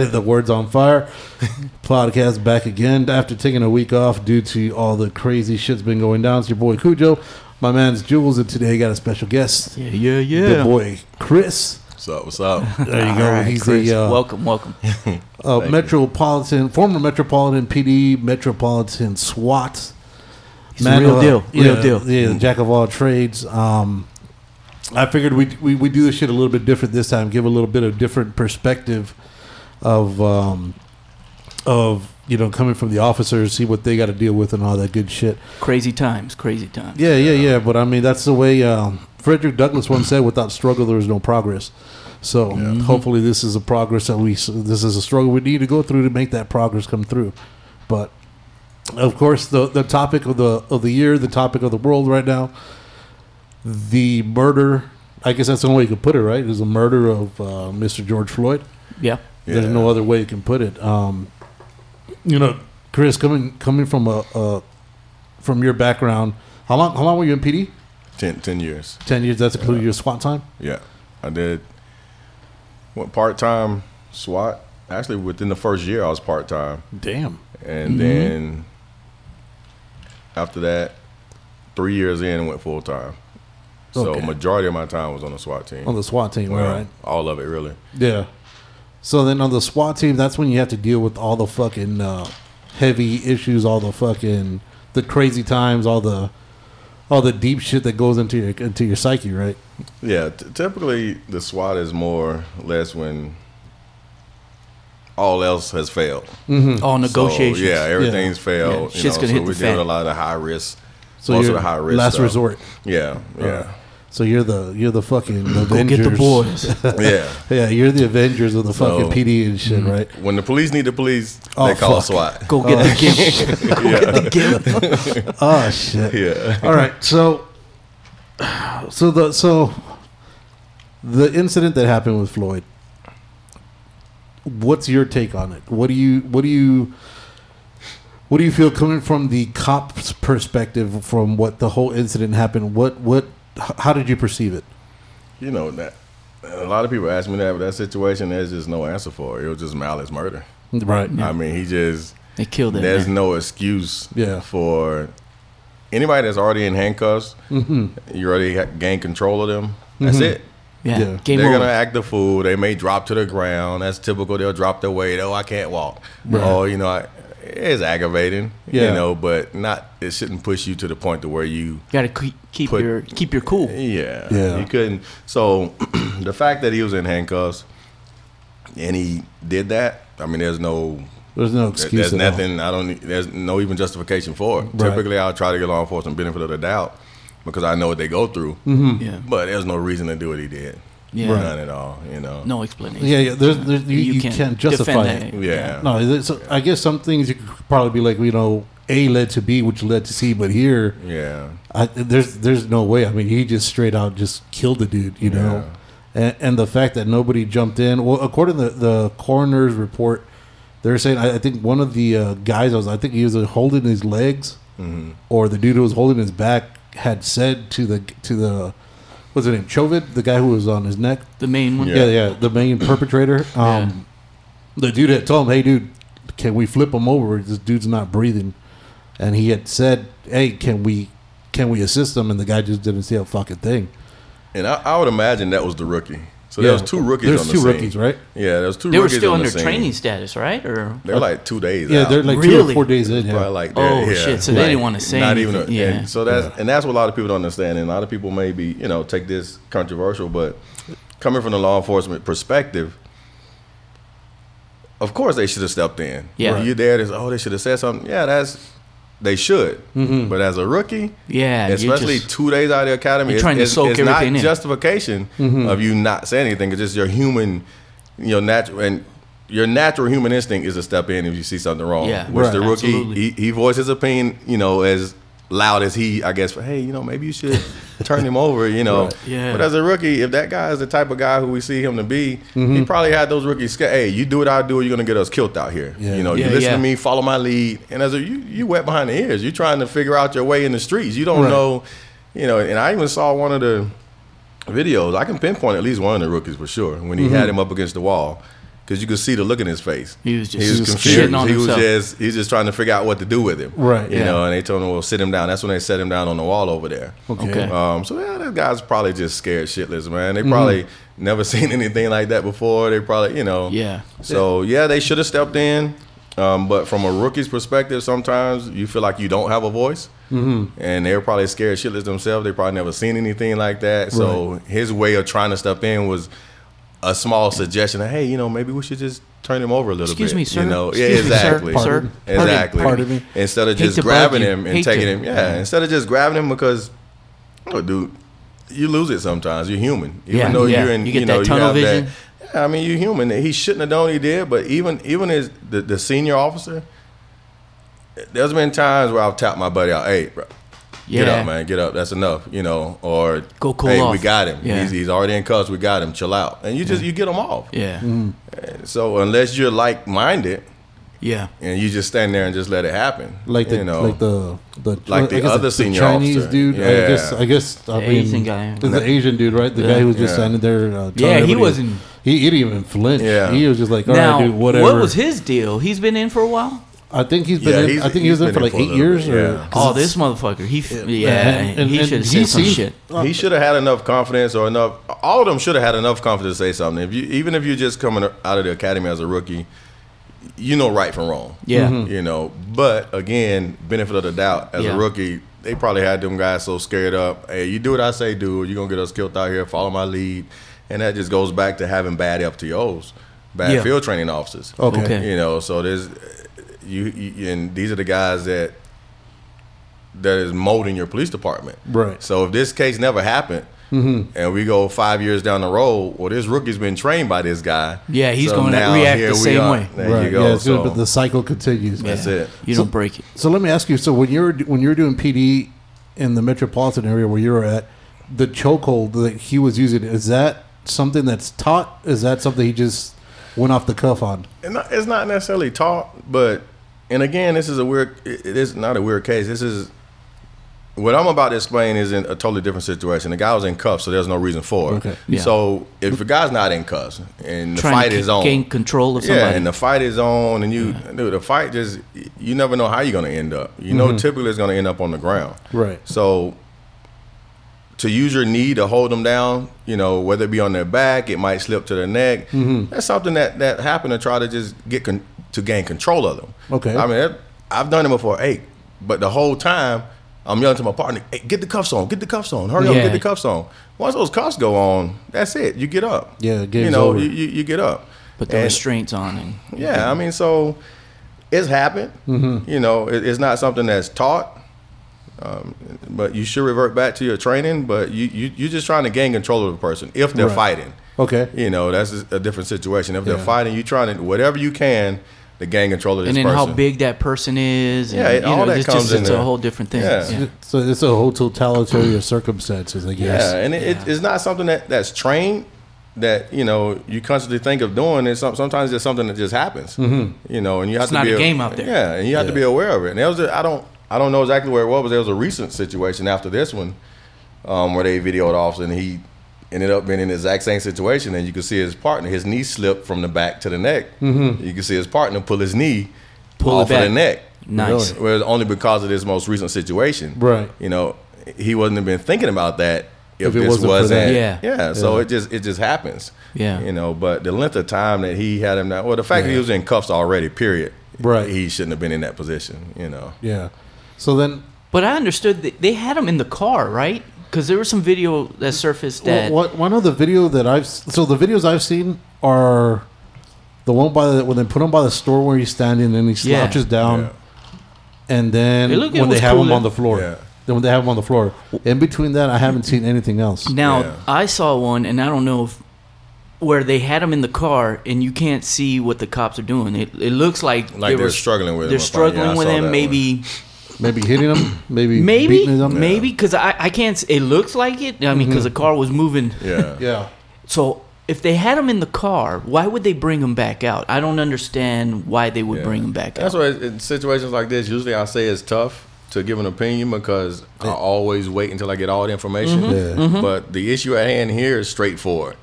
the words on fire podcast back again after taking a week off due to all the crazy shit's been going down. It's your boy Cujo, my man's Jules, and today I got a special guest, Yeah, yeah, yeah. the boy Chris. What's up? What's up? There you go. All right, He's Chris, a uh, welcome, welcome. uh, metropolitan, former metropolitan PD, metropolitan SWAT. He's the real deal, real yeah, deal. Yeah, jack of all trades. Um, I figured we we we do this shit a little bit different this time. Give a little bit of different perspective of um, of you know coming from the officers, see what they got to deal with and all that good shit. Crazy times, crazy times. Yeah, yeah, yeah. But I mean, that's the way um, Frederick Douglass once said: "Without struggle, there is no progress." So hopefully, this is a progress that we. This is a struggle we need to go through to make that progress come through. But of course, the the topic of the of the year, the topic of the world right now, the murder. I guess that's the only way you could put it, right? Is the murder of uh, Mr. George Floyd. Yeah. There's no other way you can put it. Um, you know, Chris, coming coming from a, a from your background, how long how long were you in PD? Ten, 10 years. Ten years. That's including your SWAT time. Yeah. I did what part time SWAT. Actually, within the first year, I was part time. Damn. And then after that, three years in, went full time. So, Okay. majority of my time was on the SWAT team. On the SWAT team, Well, all right? All of it, really. Yeah. So then on the SWAT team, that's when you have to deal with all the fucking uh, heavy issues, all the fucking the crazy times, all the all the deep shit that goes into your into your psyche, right? Yeah, t- typically the SWAT is more less when all else has failed. All negotiations. So, yeah, everything's Yeah, failed. shit's you gonna know, hit so the we deal with fan. a lot of high risk. So most of the high risk last stuff. resort. Yeah, yeah, So you're the you're the fucking Go Avengers. get the boys. yeah. Yeah, you're the Avengers of the fucking So- PD and shit, Mm-hmm. right? When the police need the police, Oh, they call. SWAT. Go get the gimp. Go get the gimp. Oh shit. Yeah. All right, so so the so the incident that happened with Floyd. What's your take on it? What do you what do you what do you feel coming from the cop's perspective from what the whole incident happened? What what h- how did you perceive it? You know that. A lot of people ask me that, but that situation, there's just no answer for it. It was just malice murder. Right. I mean, he just They killed that there's man. no excuse Yeah. for anybody that's already in handcuffs. Mm-hmm. You already gain control of them. That's it. yeah. Yeah. Game They're over. gonna act the fool. They may drop to the ground. That's typical. They'll drop their weight. Oh, I can't walk. Oh, you know, I, it's aggravating. Yeah. You know, but not. It shouldn't push you to the point to where you. Got to keep, keep Put- your keep your cool. Yeah. Yeah. You couldn't. So, the fact that he was in handcuffs and he did that. I mean, there's no. There's no excuse. There's at all. nothing. I don't. There's no even justification for it. Right. Typically, I'll try to get law enforcement benefit of the doubt because I know what they go through. Mm-hmm. Yeah. But there's no reason to do what he did. Yeah. None at all. You know. No explanation. Yeah, yeah. There's, there's you, you, can't, justify it. that. Yeah. No, there's- I guess some things you could probably be like, you know, A led to B, which led to C, but here, Yeah. I, there's there's no way. I mean, he just straight out just killed the dude, you know. And, and the fact that nobody jumped in. Well, according to the, the coroner's report, they're saying I, I think one of the uh, guys was I think he was uh, holding his legs, Mm-hmm. or the dude who was holding his back had said to the to the what's his name Chauvin, the guy who was on his neck. The main one. Yeah, yeah, the main perpetrator. Um, The dude had told him, "Hey, dude, can we flip him over? This dude's not breathing." And he had said, "Hey, can we, can we assist him?" And the guy just didn't say a fucking thing. And I, I would imagine that was the rookie. So there was two rookies There's on the two scene. rookies, right? Yeah, there was two They were still on the under training status, right? Or They're like two days Yeah, out. they're like two or four days in. Yeah. Probably like Oh, yeah. shit, so they didn't wanna say not even. A. Yeah. so that's and that's what a lot of people don't understand, and a lot of people maybe you know take this controversial, but coming from the law enforcement perspective, of course they should have stepped in. Yeah. When you there, there's oh they should have said something. Yeah, that's they should. Mm-hmm. But as a rookie, yeah, especially just- two days out of the academy, You're it's, trying to it's, it's not in. justification mm-hmm. of you not saying anything. It's just your human, you know, natural. And your natural human instinct is to step in if you see something wrong. Yeah. Which Right. the rookie, he, he voiced his opinion, you know, as loud as he, I guess, hey, you know, maybe you should turn him over, you know. Right. Yeah. But as a rookie, if that guy is the type of guy who we see him to be, Mm-hmm. he probably had those rookies scared. Hey, you do what I do, you're gonna get us killed out here. Yeah. You know, Yeah, you listen yeah. to me, follow my lead. And as a you, you wet behind the ears. You're trying to figure out your way in the streets. You don't Right. know, you know. And I even saw one of the videos. I can pinpoint at least one of the rookies for sure when he Mm-hmm. had him up against the wall. Because you could see the look in his face. He was just he was He was confused. he was just he was just trying to figure out what to do with him. Right, You yeah. know, and they told him, "Well, sit him down." That's when they set him down on the wall over there. Okay. Okay. Um, so yeah, that guy's probably just scared shitless, man. Mm-hmm. They probably never seen anything like that before. They probably, you know. Yeah. So yeah, they should have stepped in. Um, but from a rookie's perspective, sometimes you feel like you don't have a voice, mm-hmm. and they're probably scared shitless themselves. They probably never seen anything like that. So his way of trying to step in was a small suggestion of, hey, you know, maybe we should just turn him over a little Excuse bit. me, sir. You know, yeah, Excuse me, sir. exactly. Pardon. exactly. Pardon me. Instead of Hate just grabbing him and Hate taking to. him, yeah, instead of just grabbing him because, oh, dude, you lose it sometimes. You're human, even Yeah, though yeah. you're in, You get know, that tunnel have vision. That, yeah, I mean, you're human. He shouldn't have done what he did, but even even as the, the senior officer, there's been times where I've tapped my buddy out. Hey, bro, get Yeah. up, man, get up. That's enough, you know. Or Go cool hey, off. we got him. Yeah. He's, he's already in cuffs. We got him. Chill out, and you just you get him off. Yeah. So unless you're like minded Yeah. and you just stand there and just let it happen, Like the you know, like the the Like the I guess other senior Chinese officer. dude. I Yeah. guess I guess I The mean, Asian guy. The, the Asian dude, right? The Yeah. guy who was just Yeah. standing there. Uh, Yeah, he wasn't- He, he didn't even flinch. Yeah. he was just like, all right, now, dude, whatever. what was his deal? He's been in for a while. I think he's been. Yeah, in, he's- I think he was in been for like for eight years. bit, Or, yeah. 'cause Oh, this motherfucker. He, f- yeah, and- and- he and should have said some shit. he should have had enough confidence or enough. All of them should have had enough confidence to say something. If you, even if you're just coming out of the academy as a rookie, you know right from wrong. Yeah. Mm-hmm. Mhm. You know, but again, benefit of the doubt. As Yeah. a rookie, they probably had them guys so scared up. Hey, you do what I say, do. You're gonna get us killed out here. Follow my lead, and that just goes back to having bad FTOs, bad Yeah. field training officers. Okay. Okay. You know, so there's you, you and these are the guys that that is molding your police department. Right. So if this case never happened, mm-hmm. and we go five years down the road, well, this rookie's been trained by this guy. Yeah, he's So gonna react the same are. way. There right. you go. Yeah, it's so, good, but the cycle continues. That's it. You So- don't break it. So let me ask you. So when you're when you're doing PD in the metropolitan area where you're at, the chokehold that he was using is that something that's taught? Is that something he just went off the cuff on? And not- it's not necessarily taught, but and again, this is a weird. It is not a weird case. This is what I'm about to explain is in a totally different situation. The guy was in cuffs, so there's no reason for it. Okay. Yeah. So if the guy's not in cuffs and the Trying fight to is on, gain control of somebody. yeah, and the fight is on, and you, dude, the fight just you never know how you're gonna end up. You know, typically it's gonna end up on the ground. Right. So to use your knee to hold them down, you know, whether it be on their back, it might slip to their neck. Mm-hmm. That's something that that happened to try to just get con- to gain control of them. Okay. I mean, I've done it before. Hey, but the whole time I'm yelling to my partner, "Hey, get the cuffs on, get the cuffs on, hurry up, get the cuffs on." Once those cuffs go on, that's it. You get up. Yeah, game's you know, over. You, you you get up. Put the And- restraints on and yeah, I mean, so it's happened. Mm-hmm. You know, it, it's not something that's taught, um, but you should revert back to your training. But you, you you're just trying to gain control of the person if they're Right. fighting. Okay. You know, that's a different situation. If they're fighting, you're trying to whatever you can to gang control of this and then person. how big that person is. And, Yeah, it- you all know, that it's comes just, in it's there. a whole different thing. Yeah. Yeah. So it's a whole totality of circumstances, I guess. Yeah, and it, it, it's not something that, that's trained that you know you constantly think of doing. It's sometimes it's something that just happens. Mm-hmm. You know, and you have It's to not be a game out there. Yeah, and you have to be aware of it. And there was a, I don't I don't know exactly where it was, but there was a recent situation after this one um, where they videoed off and he ended up being in the exact same situation. And you could see his partner, his knee slipped from the back to the neck. Mm-hmm. You could see his partner pull his knee Pull off it of the neck. Nice. Really? Well, only because of this most recent situation. Right. You know, he wouldn't have been thinking about that if, If it this wasn't wasn't. for. Yeah. Yeah. So it just it just happens. Yeah. You know, but the length of time that he had him now, well, the fact that he was in cuffs already, period. Right. He shouldn't have been in that position. You know. Yeah. So then, But I understood that they had him in the car, right? Because there was some video that surfaced that. what, one of the video that I've so the videos I've seen are the one by the when they put him by the store where he's standing and he Yeah. slouches down, Yeah. and then It when they was have him on the floor, Yeah. then when they have him on the floor, in between that I haven't seen anything else. Now Yeah. I saw one, and I don't know if where they had him in the car and you can't see what the cops are doing. It, it looks like Like they they're were- struggling with him. They're I thought- yeah, struggling with him. that Maybe, Maybe hitting them. Maybe maybe, beating him. maybe because I, I can't. It looks like it. I mean, because the car was moving. Yeah. Yeah. So if they had him in the car, why would they bring him back out? I don't understand why they would Yeah. bring him back That's out. That's why in situations like this, usually I say it's tough to give an opinion because I always wait until I get all the information. Mm-hmm. Yeah. But the issue at hand here is straightforward.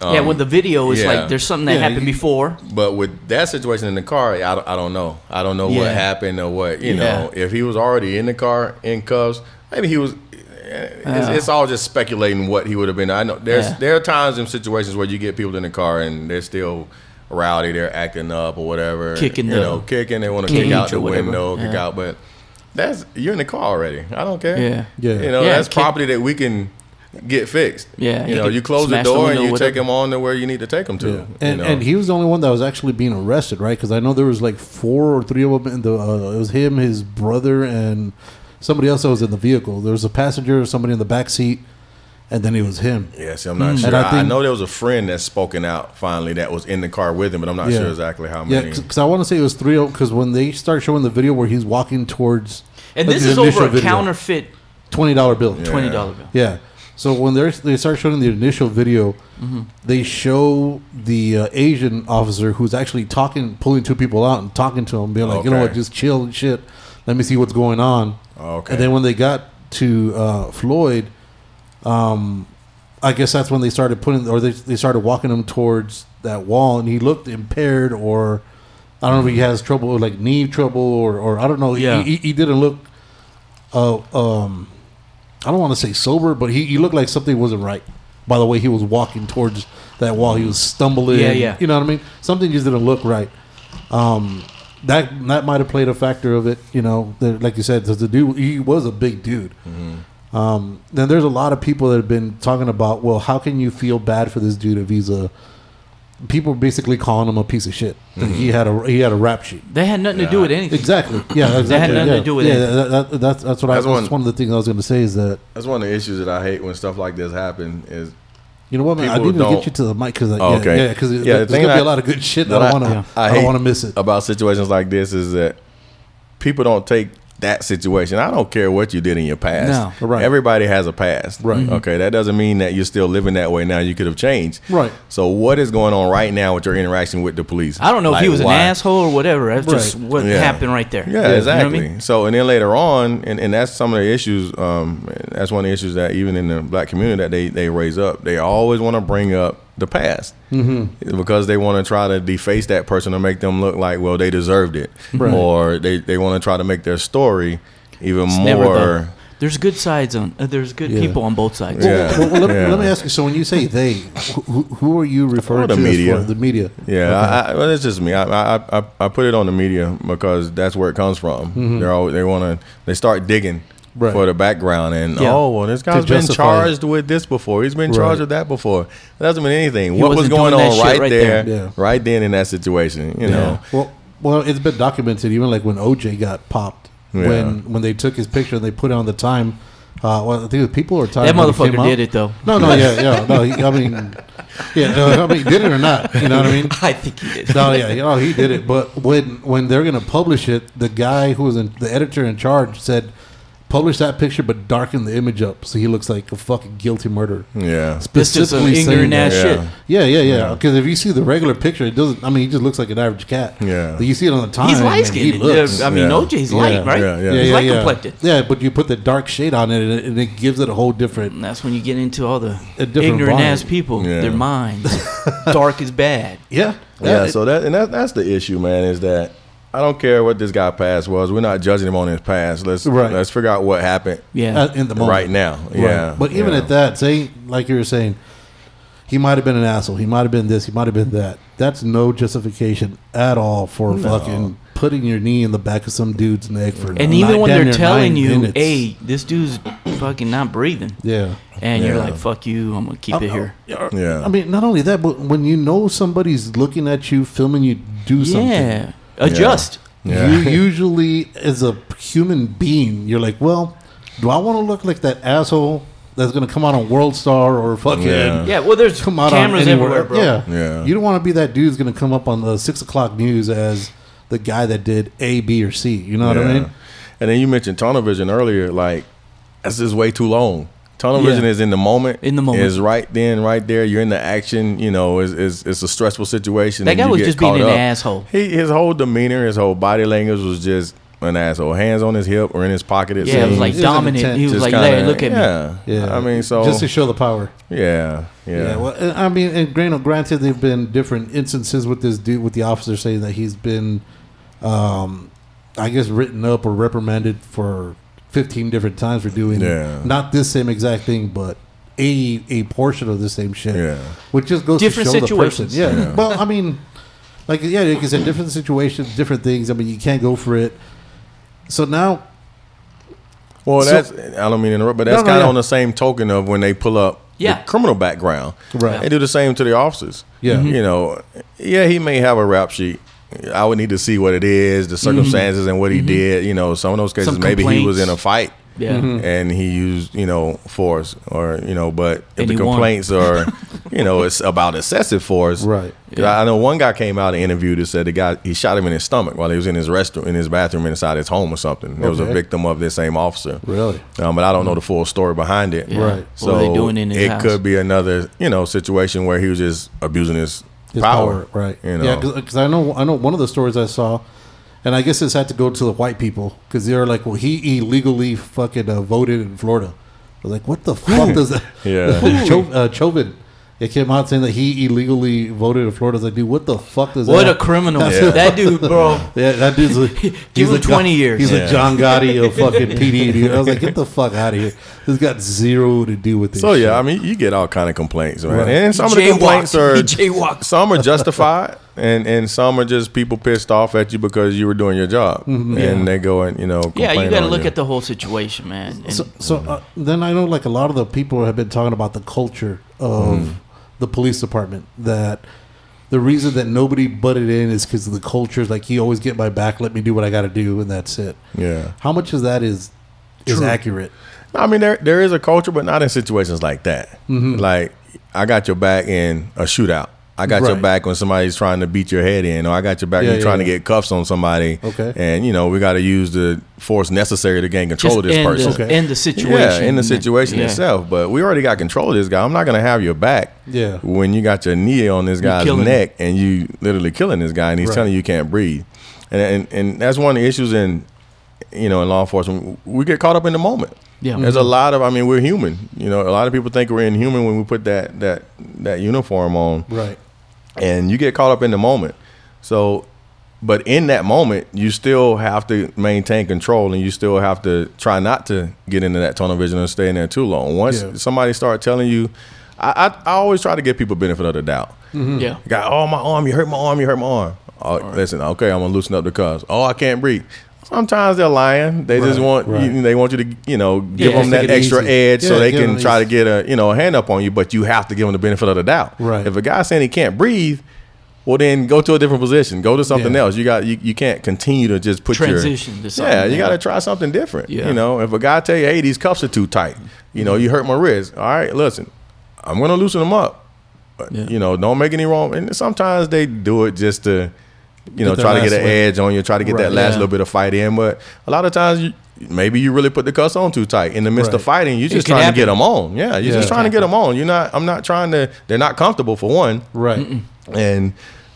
Um, yeah, with the video, it's yeah. like there's something that Yeah, happened before. But with that situation in the car, I don't, I don't know. I don't know Yeah. what happened or what you Yeah. know. If he was already in the car in cuffs, maybe he was. It's, it's all just speculating what he would have been. I know there's Yeah. there are times in situations where you get people in the car and they're still rowdy, they're acting up or whatever, Kicking you the know, kicking. They want to kick out the whatever. window, kick out. But that's you're in the car already. I don't care. Yeah. Yeah. you know Yeah, that's kick- property that we can get fixed. Yeah, you you know, you close the smash the door and you whatever. take them on to where you need to take them to. Yeah. you And know. and he was the only one that was actually being arrested, right? Because I know there was like four or three of them in the. Uh, it was him, his brother, and somebody else that was in the vehicle. There was a passenger, somebody in the back seat, and then it was him. Yeah, see, I'm not Mm. sure. And I I, I know there was a friend that's spoken out finally that was in the car with him, but I'm not Yeah. sure exactly how many. Yeah, many. because I want to say it was three. Because when they start showing the video where he's walking towards, And like, this is over a video. counterfeit twenty dollar bill. Yeah. twenty dollar bill. Yeah. So when they they start showing the initial video, Mm-hmm. they show the uh, Asian officer who's actually talking, pulling two people out and talking to them, being like, you know what, just chill and shit. Let me see what's going on. Okay. And then when they got to uh, Floyd, um, I guess that's when they started putting, or they they started walking him towards that wall, and he looked impaired, or I don't know if he has trouble, like knee trouble, or or I don't know. He- He, he didn't look. Uh, um, I don't want to say sober, but he, he looked like something wasn't right. By the way, he was walking towards that wall. He was stumbling. Yeah, yeah. You know what I mean? Something just didn't look right. Um, that that might have played a factor of it. You know, that, like you said, the dude he was a big dude. Um, then there's a lot of people that have been talking about, well, how can you feel bad for this dude if he's a people basically calling him a piece of shit. That He mm-hmm. had a he had a rap sheet. They had nothing to do with anything. Exactly. Yeah. Exactly. nothing yeah. to do with yeah. anything. That, that, that's that's what That's I. one- That's one of the things I was going to say is that That's one of the issues that I hate when stuff like this happen. Is you know what man, I didn't even get you to the mic because Oh, yeah, okay. yeah, because Yeah, there's thing gonna be a lot of good shit. that that I I- want to. I I, don't want to miss it. about situations like this is that people don't take that situation. I don't care what you did in your past. No. Right. Everybody has a past. Right. Mhm. Okay. That doesn't mean that you're still living that way now. You could have changed. Right. So what is going on right now with your interaction with the police? I don't know if he was why? an asshole or whatever. That's just what Yeah. happened right there. Yeah, You know I exactly. mean? So and then later on, and, and that's some of the issues. Um, that's one of the issues that even in the black community that they they raise up. They always want to bring up the past mm-hmm. because they want to try to deface that person or make them look like well they deserved it, Right. or they they want to try to make their story even It's more. There's good sides on. Uh, there's good Yeah. people on both sides. Yeah. Well, well, let, Yeah. let me ask you. So when you say they, who, who are you referring the to? media. far- the media. Yeah, Okay. I, I, well, it's just me. I, I I I put it on the media because that's where it comes from. They're always, they want to they start digging Mm-hmm. Right. for the background and Yeah. oh well this guy's been justify charged with this before. He's been charged Right. with that before. It doesn't mean anything. He what was going on right, right there, there. Yeah. right then in that situation? You know. Well, well, it's been documented. Even like when OJ got popped, Yeah. when when they took his picture and they put it on the time. Uh, well, I think the people are tired. That when it came motherfucker out. did it though. No, no, yeah, yeah, no. He, I mean, yeah, no, I mean, did it or not? You know what I mean? I think he did. No, yeah, you know, he did it. But when when they're gonna publish it, the guy who was in, the editor in charge said, publish that picture, but darken the image up so he looks like a fucking guilty murderer. Yeah. This is some Specifically saying ignorant ass Yeah. shit. Yeah, yeah, yeah. Because if you see the regular picture, it doesn't. I mean, he just looks like an average cat. Yeah. But you see it on the time. He's and light He skinned. looks. I mean, Yeah. OJ's Yeah. light, right? Yeah, yeah. yeah, He's yeah, light yeah. complected. Yeah, but you put the dark shade on it, and it, and it gives it a whole different. And that's when you get into all the different ignorant vibe. ass people. Yeah. Their minds dark is bad. Yeah, Yeah, That- so that and that, that's the issue, man. Is that I don't care what this guy past was. We're not judging him on his past. Let's Right. let's figure out what happened Yeah. uh, in the moment. right now. Right. Yeah, But even yeah. at that, say like you were saying, he might have been an asshole. He might have been this. He might have been that. That's no justification at all for fucking putting your knee in the back of some dude's neck for. And nine- even when they're telling you, minutes. "Hey, this dude's fucking not breathing," yeah. and you're like, "Fuck you, I'm gonna keep it here." Yeah. I mean, not only that, but when you know somebody's looking at you, filming you do something. Yeah, adjust. Yeah. You usually, as a human being, you're like, well, do I want to look like that asshole that's gonna come out on World Star or fucking Yeah. Yeah, well, there's come out cameras on anywhere. everywhere, bro. Yeah, Yeah. You don't want to be that dude who's gonna come up on the six o'clock news as the guy that did A, B, or C. You know what I mean? And then you mentioned tunnel vision earlier. Like that's just way too long. Tunnel Yeah. vision is in the moment. In the moment. is right then, right there. You're in the action. You know, it's it's, it's a stressful situation. That and guy you was get just being an up. asshole. He his whole demeanor, his whole body language was just an asshole. Hands on his hip or in his pocket. It Yeah, it was like It dominant. intense. He was Just like, kinda- look at me." yeah. Yeah. I mean, so just to show the power. yeah, yeah, Yeah. well, I mean, and granted, granted, there've been different instances with this dude, with the officer saying that he's been, um, I guess, written up or reprimanded for fifteen different times for doing Yeah. not this same exact thing, but a a portion of the same shit. Yeah. which just goes Different to show the person. Yeah. Yeah. Well, I mean, like yeah, like I said, different situations, different things. I mean, you can't go for it. So now, Well, So- that's I don't mean to interrupt, but that's No, no, kind of yeah. on the same token of when they pull up Yeah. the criminal background. Right. They do the same to the officers. Yeah. Mhm. You know, yeah, he may have a rap sheet. I would need to see what it is, the mhm. circumstances, and what he mhm. did. You know, some of those cases Some maybe he was in a fight. Yeah. Mm-hmm. And he used, you know, force, or you know, but if And the he won. complaints are, you know, it's about excessive force, Right. I I know one guy came out and interviewed and said the guy he shot him in his stomach while he was in his restroom in his bathroom inside his home or something. There was a victim of this same officer. really, Um, but I don't know the full story behind it. Yeah. Right. So What were they doing in his it house? could be another, you know, situation where he was just abusing his, his power. power, right? You know. Yeah, because I know I know one of the stories I saw, and I guess this had to go to the white people because they're like, well, he illegally fucking uh, voted in Florida. I was like, what the fuck does that? Yeah. Cho- uh, Chauvin. It came out saying that he illegally voted in Florida. I was like, dude, what the fuck does What that? What a criminal. Yeah. That dude, bro. yeah, that dude's like, he's him a 20 years. He's Yeah. a John Gotti of fucking PD. Dude. I was like, get the fuck out of here. This got zero to do with this. So yeah. I mean, you get all kind of complaints, man. Right. And some of the Jaywalked. complaints are He jaywalked. some are justified, and and some are just people pissed off at you because you were doing your job, Mm-hmm. and they go and you know. Yeah, you complain got to look you. at the whole situation, man. And So, so uh, then I know like a lot of the people have been talking about the culture of the police department. That the reason that nobody butted in is because of the culture. is Like you always get my back, let me do what I got to do, and that's it. Yeah. How much of that is is accurate? I mean, there there is a culture, but not in situations like that. Mm-hmm. Like, I got your back in a shootout. I got your back when somebody's trying to beat your head in, or I got your back Yeah, when you're yeah, trying to get cuffs on somebody. Okay. And you know, we got to use the force necessary to gain control just of this end person. the, Okay. end the situation. Yeah, in the situation Yeah. itself. But we already got control of this guy. I'm not gonna have your back. Yeah. When you got your knee on this guy's killing neck and you literally killing this guy and he's Right. telling you you can't breathe. And, and and that's one of the issues in you know in law enforcement. We get caught up in the moment. Yeah. There's a mm-hmm. lot of I mean, we're human. You know, a lot of people think we're inhuman when we put that that that uniform on Right. And you get caught up in the moment. So, but in that moment, you still have to maintain control, and you still have to try not to get into that tunnel vision and stay in there too long. Once Yeah. somebody start telling you, I, I, I always try to give people benefit of the doubt. Mm-hmm. Yeah. Got oh my arm, you hurt my arm, you hurt my arm. Oh, listen, okay, I'm gonna loosen up the cuffs. Oh, I can't breathe. Sometimes they're lying. They just want right. you, they want you to you know give Yeah, them that extra easy. edge so they can them try to get a you know a hand up on you. But you have to give them the benefit of the doubt. Right. If a guy's saying he can't breathe, well then go to a different position. Go to something Yeah. else. You got you, you can't continue to just put Transition your to something yeah. You got to try something different. Yeah. You know, if a guy tell you, hey, these cuffs are too tight. You know, you hurt my wrist. All right, listen, I'm gonna loosen them up. But, Yeah. You know, don't make any wrong. And sometimes they do it just to, you know, try to get an win. edge on you, try to get Right. that last Yeah. little bit of fight in. But a lot of times, you, maybe you really put the cuffs on too tight in the midst of fighting. You're just can trying to get them on. Yeah, you're Yeah. just trying to get them on. You're not. I'm not trying to. They're not comfortable for one, Right. and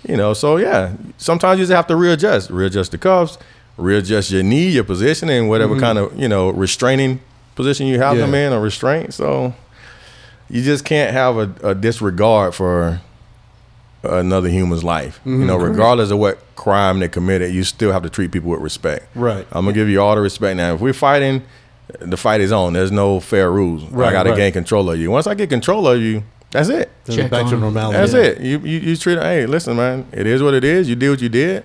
you know. So yeah, sometimes you just have to readjust, readjust the cuffs, readjust your knee, your position, and whatever kind of you know restraining position you have Mm-hmm. Yeah. them in or restraint. So you just can't have a, a disregard for another human's life. You know, Mm-hmm. regardless of what crime they committed, you still have to treat people with respect. Right. I'm gonna give you all the respect now. If we're fighting, the fight is on. There's no fair rules. I got to right. gain control of you. Once I get control of you, that's it. Check back to on 'em. normality. That's Yeah. it. You, you you treat it. Hey, listen, man. It is what it is. You did what you did.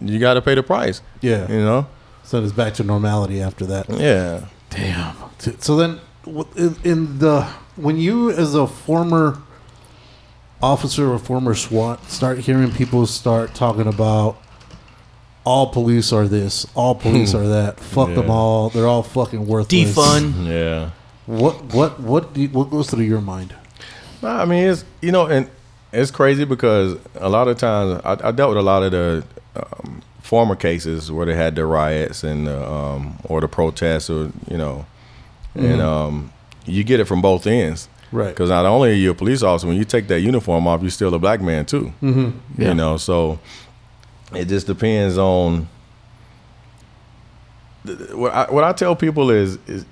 You got to pay the price. Yeah. You know. So it's back to normality after that. Yeah. Damn. So then, in, in the when you as a former officer or former SWAT start hearing people start talking about all police are this, all police are that, fuck them all, they're all fucking worthless. Defund. Yeah. What what what do you, what goes through your mind? Nah, I mean, it's you know, and it's crazy because a lot of times I, I dealt with a lot of the um, former cases where they had the riots and the, um, or the protests, or you know, and um, you get it from both ends. Right. Because not only are you a police officer, when you take that uniform off, you're still a black man too. Mm-hmm. Yeah. You know, so it just depends on. What I, what I tell people is is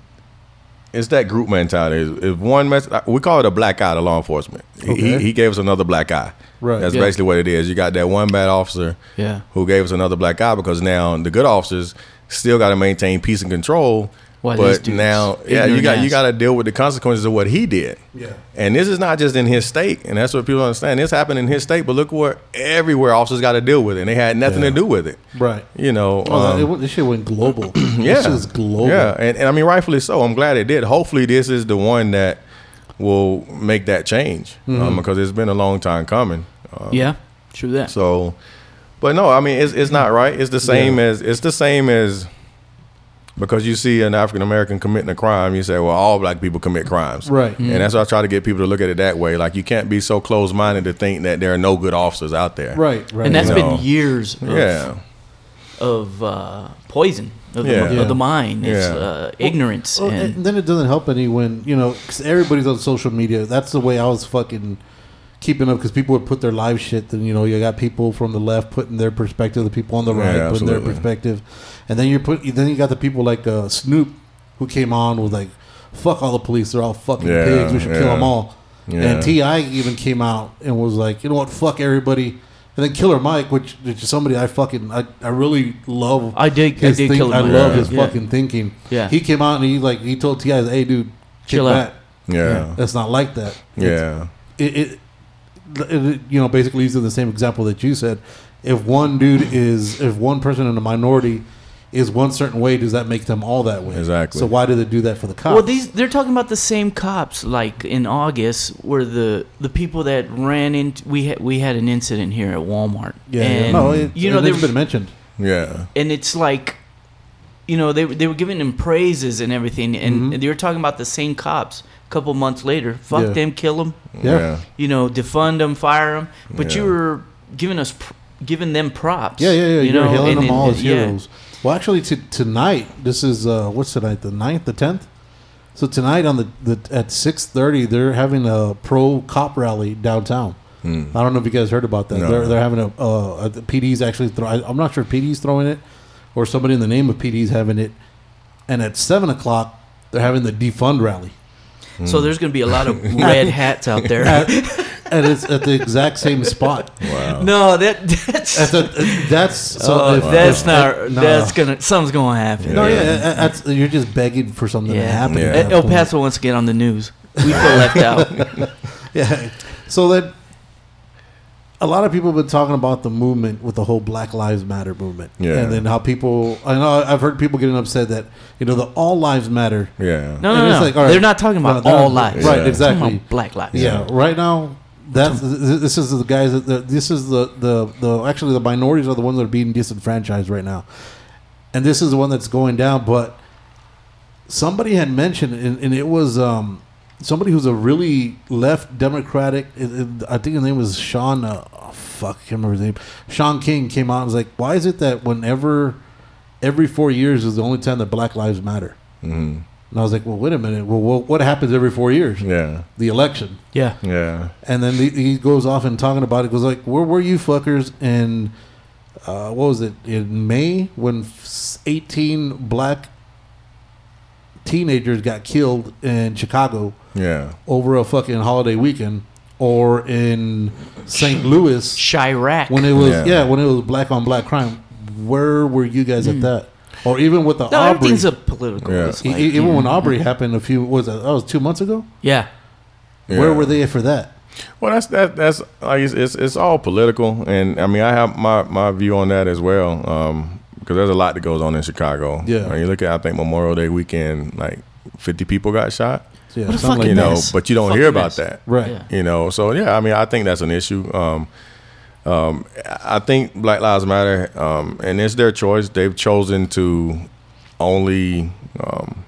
it's that group mentality. If one mess, we call it a black eye to law enforcement. He- Okay. He, he gave us another black eye. Right. That's Yeah. basically what it is. You got that one bad officer Yeah. who gave us another black eye because now the good officers still got to maintain peace and control. Why but now, yeah, you ignorant got you got to deal with the consequences of what he did. Yeah. And this is not just in his state, and that's what people understand. This happened in his state, but look where everywhere officers got to deal with it, and they had nothing Yeah. to do with it. Right. You know, Oh, um, it, this shit went global. yeah, This is global. Yeah, and, and I mean, rightfully so. I'm glad it did. Hopefully, this is the one that will make that change Mm-hmm. um, because it's been a long time coming. Um, Yeah. True that. So, but no, I mean, it's it's not right. It's the same Yeah. as it's the same as because you see an African American committing a crime, you say, well, all black people commit crimes, Right. And that's why I try to get people to look at it that way. Like you can't be so close minded to think that there are no good officers out there, Right. Right. and that's You know. been years of, Yeah, of uh, poison of, Yeah. the, Yeah. of the mind. It's Yeah. uh, ignorance. Well, and, and then it doesn't help any when you know 'cause everybody's on social media. That's the way I was fucking keeping up because people would put their live shit. Then you know you got people from the left putting their perspective, the people on the right Yeah, putting their perspective, and then you put then you got the people like uh, Snoop who came on with like, "Fuck all the police, they're all fucking Yeah, pigs. We should kill yeah. them all." Yeah. And T.I. even came out and was like, "You know what? Fuck everybody." And then Killer Mike, which, which is somebody I fucking I, I really love. I did- I his did think- Killer I Mike. love his Yeah. fucking thinking. Yeah. He came out and he like he told T.I., "Hey, dude, kick Chill out." back. yeah, That's not like that." yeah, It, it, it, you know, basically using the same example that you said. If one dude is, if one person in a minority is one certain way, does that make them all that way? Exactly. So why do they do that for the cops? Well, these they're talking about the same cops. Like in August, where the the people that ran into we had we had an incident here at Walmart. yeah, and, yeah. no, it, you know they it's been mentioned. yeah, and it's like, you know, they they were giving them praises and everything, and Mhm. they were talking about the same cops. A couple months later, fuck Yeah. them, kill them, Yeah. you know, defund them, fire them. But you were giving us, pr- giving them props. Yeah, yeah, yeah. You You're know, hailing and- them and- all as yeah. Heroes. Well, actually, t- tonight this is uh, what's tonight? The 9th, the tenth. So tonight on the, the at six thirty, they're having a pro cop rally downtown. Hmm. I don't know if you guys heard about that. No. They're they're having a, uh, a the PD's actually. Throw, I, I'm not sure if PD's throwing it or somebody in the name of PD's having it. And at seven o'clock, they're having the defund rally. So there's going to be a lot of red hats out there. At, and it's at the exact same spot. wow. no, that that's At the, that's so. oh, if- that's if- not. no. That's gonna. Something's gonna happen. No, yeah, Yeah. uh, that's, you're just begging for something to Yeah. happen. Yeah. at that El point. Paso wants to get on the news. We feel left out. Yeah. So that a lot of people have been talking about the movement with the whole Black Lives Matter movement. Yeah. And then how people, I know I've heard people getting upset that, you know, the all lives matter. Yeah, No, And no, it's no. like, all right. They're not talking No, about they're all not- lives. Right, Yeah. They're talking exactly. about black lives. Yeah. Right now, that's this is the guys that this is the, the the actually the minorities are the ones that are being disenfranchised right now, and this is the one that's going down. But somebody had mentioned, and, and it was um, somebody who's a really left Democratic. It, it, I think his name was Shaun. Uh, oh, fuck, I can't remember his name. Shaun King came out and was like, "Why is it that whenever every four years is the only time that Black Lives matter?" hmm And I was like, "Well, wait a minute. Well, what, what happens every four years? yeah, The election." Yeah. yeah, And then he, he goes off and talking about it. Goes like, "Where were you fuckers in uh, what was it in May when eighteen black teenagers got killed in Chicago yeah, over a fucking holiday weekend, or in St. Louis Chiraq. when it was Yeah. yeah. when it was black on black crime? Where were you guys at that? Or even with the no, Arbery, everything's a political. Yeah. It's like, e- even yeah. when Arbery happened a few was that, that was two months ago? Yeah. Where were they for that? Well, that's that. That's like it's, it's it's all political, and I mean I have my my view on that as well. Um, because there's a lot that goes on in Chicago. Yeah. When you look at I think Memorial Day weekend, like 50 people got shot. Yeah, What a You know, mess. but you don't Fucking hear about mess. that. right. Yeah. You know, so yeah, I mean, I think that's an issue. Um, um, I think Black Lives Matter, um, and it's their choice. They've chosen to only um,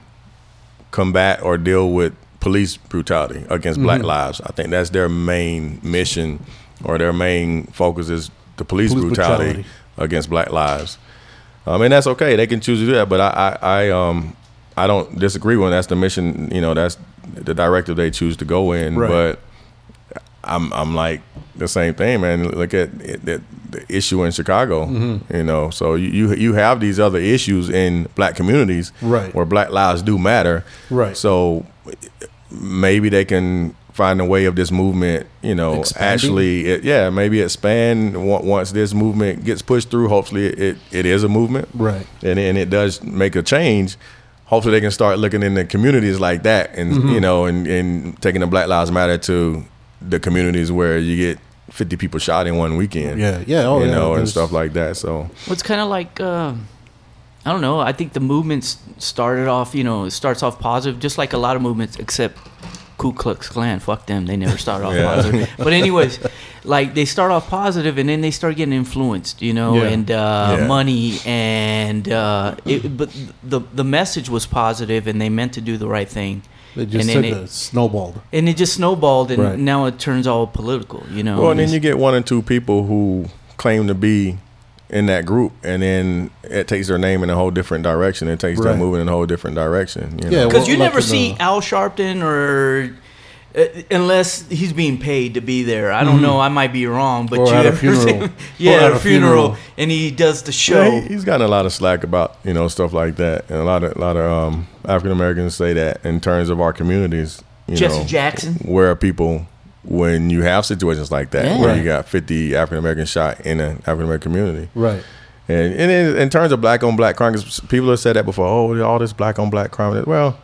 combat or deal with police brutality against black lives. I think that's their main mission or their main focus is the police, Police brutality, brutality. against black lives. I mean that's okay. They can choose to do that, but I, I, I um I don't disagree with that's the mission. You know, that's the directive they choose to go in. Right. But I'm I'm like the same thing, man. Look at it, the, the issue in Chicago. Mm-hmm. You know, so you you you have these other issues in black communities, Right. Where black lives do matter, Right. So maybe they can find a way of this movement. You know, Expanding? actually, it, yeah, maybe expand once this movement gets pushed through. Hopefully, it it, it is a movement, Right. and and it does make a change. Hopefully, they can start looking in the communities like that, and Mm-hmm. you know, and and taking the Black Lives Matter to the communities where you get fifty people shot in one weekend. Yeah, yeah, oh, you yeah, know, and stuff like that. So Well, it's kind of like uh, I don't know. I think the movement s- started off, you know, it starts off positive, just like a lot of movements, except Ku Klux Klan. Fuck them. They never start off Yeah. positive. But anyways, like they start off positive, and then they start getting influenced, you know, Yeah. and uh, Yeah. money, and uh, it, but the the message was positive, and they meant to do the right thing. It just and took then a snowballed. and it just snowballed, and Right. now it turns all political, you know. Well, and then you get one or two people who claim to be in that group, and then it takes their name in a whole different direction. It takes Right. them moving in a whole different direction. You Yeah. Because Well, you like never see the- Al Sharpton or. Uh, unless he's being paid to be there, I don't know. I might be wrong, but Mm-hmm. Or you at a ever funeral. see- Or yeah, at at a a funeral, funeral. and he does the Yeah, show. he, he's gotten a lot of slack about you know stuff like that, and a lot of a lot of um, African Americans say that in terms of our communities. You Jesse know, Jackson. where are people when you have situations like that Yeah. where you got 50 African Americans shot in an African American community? Right. And, and in, in terms of black on black crime, people have said that before. Oh, all this black on black crime. Well,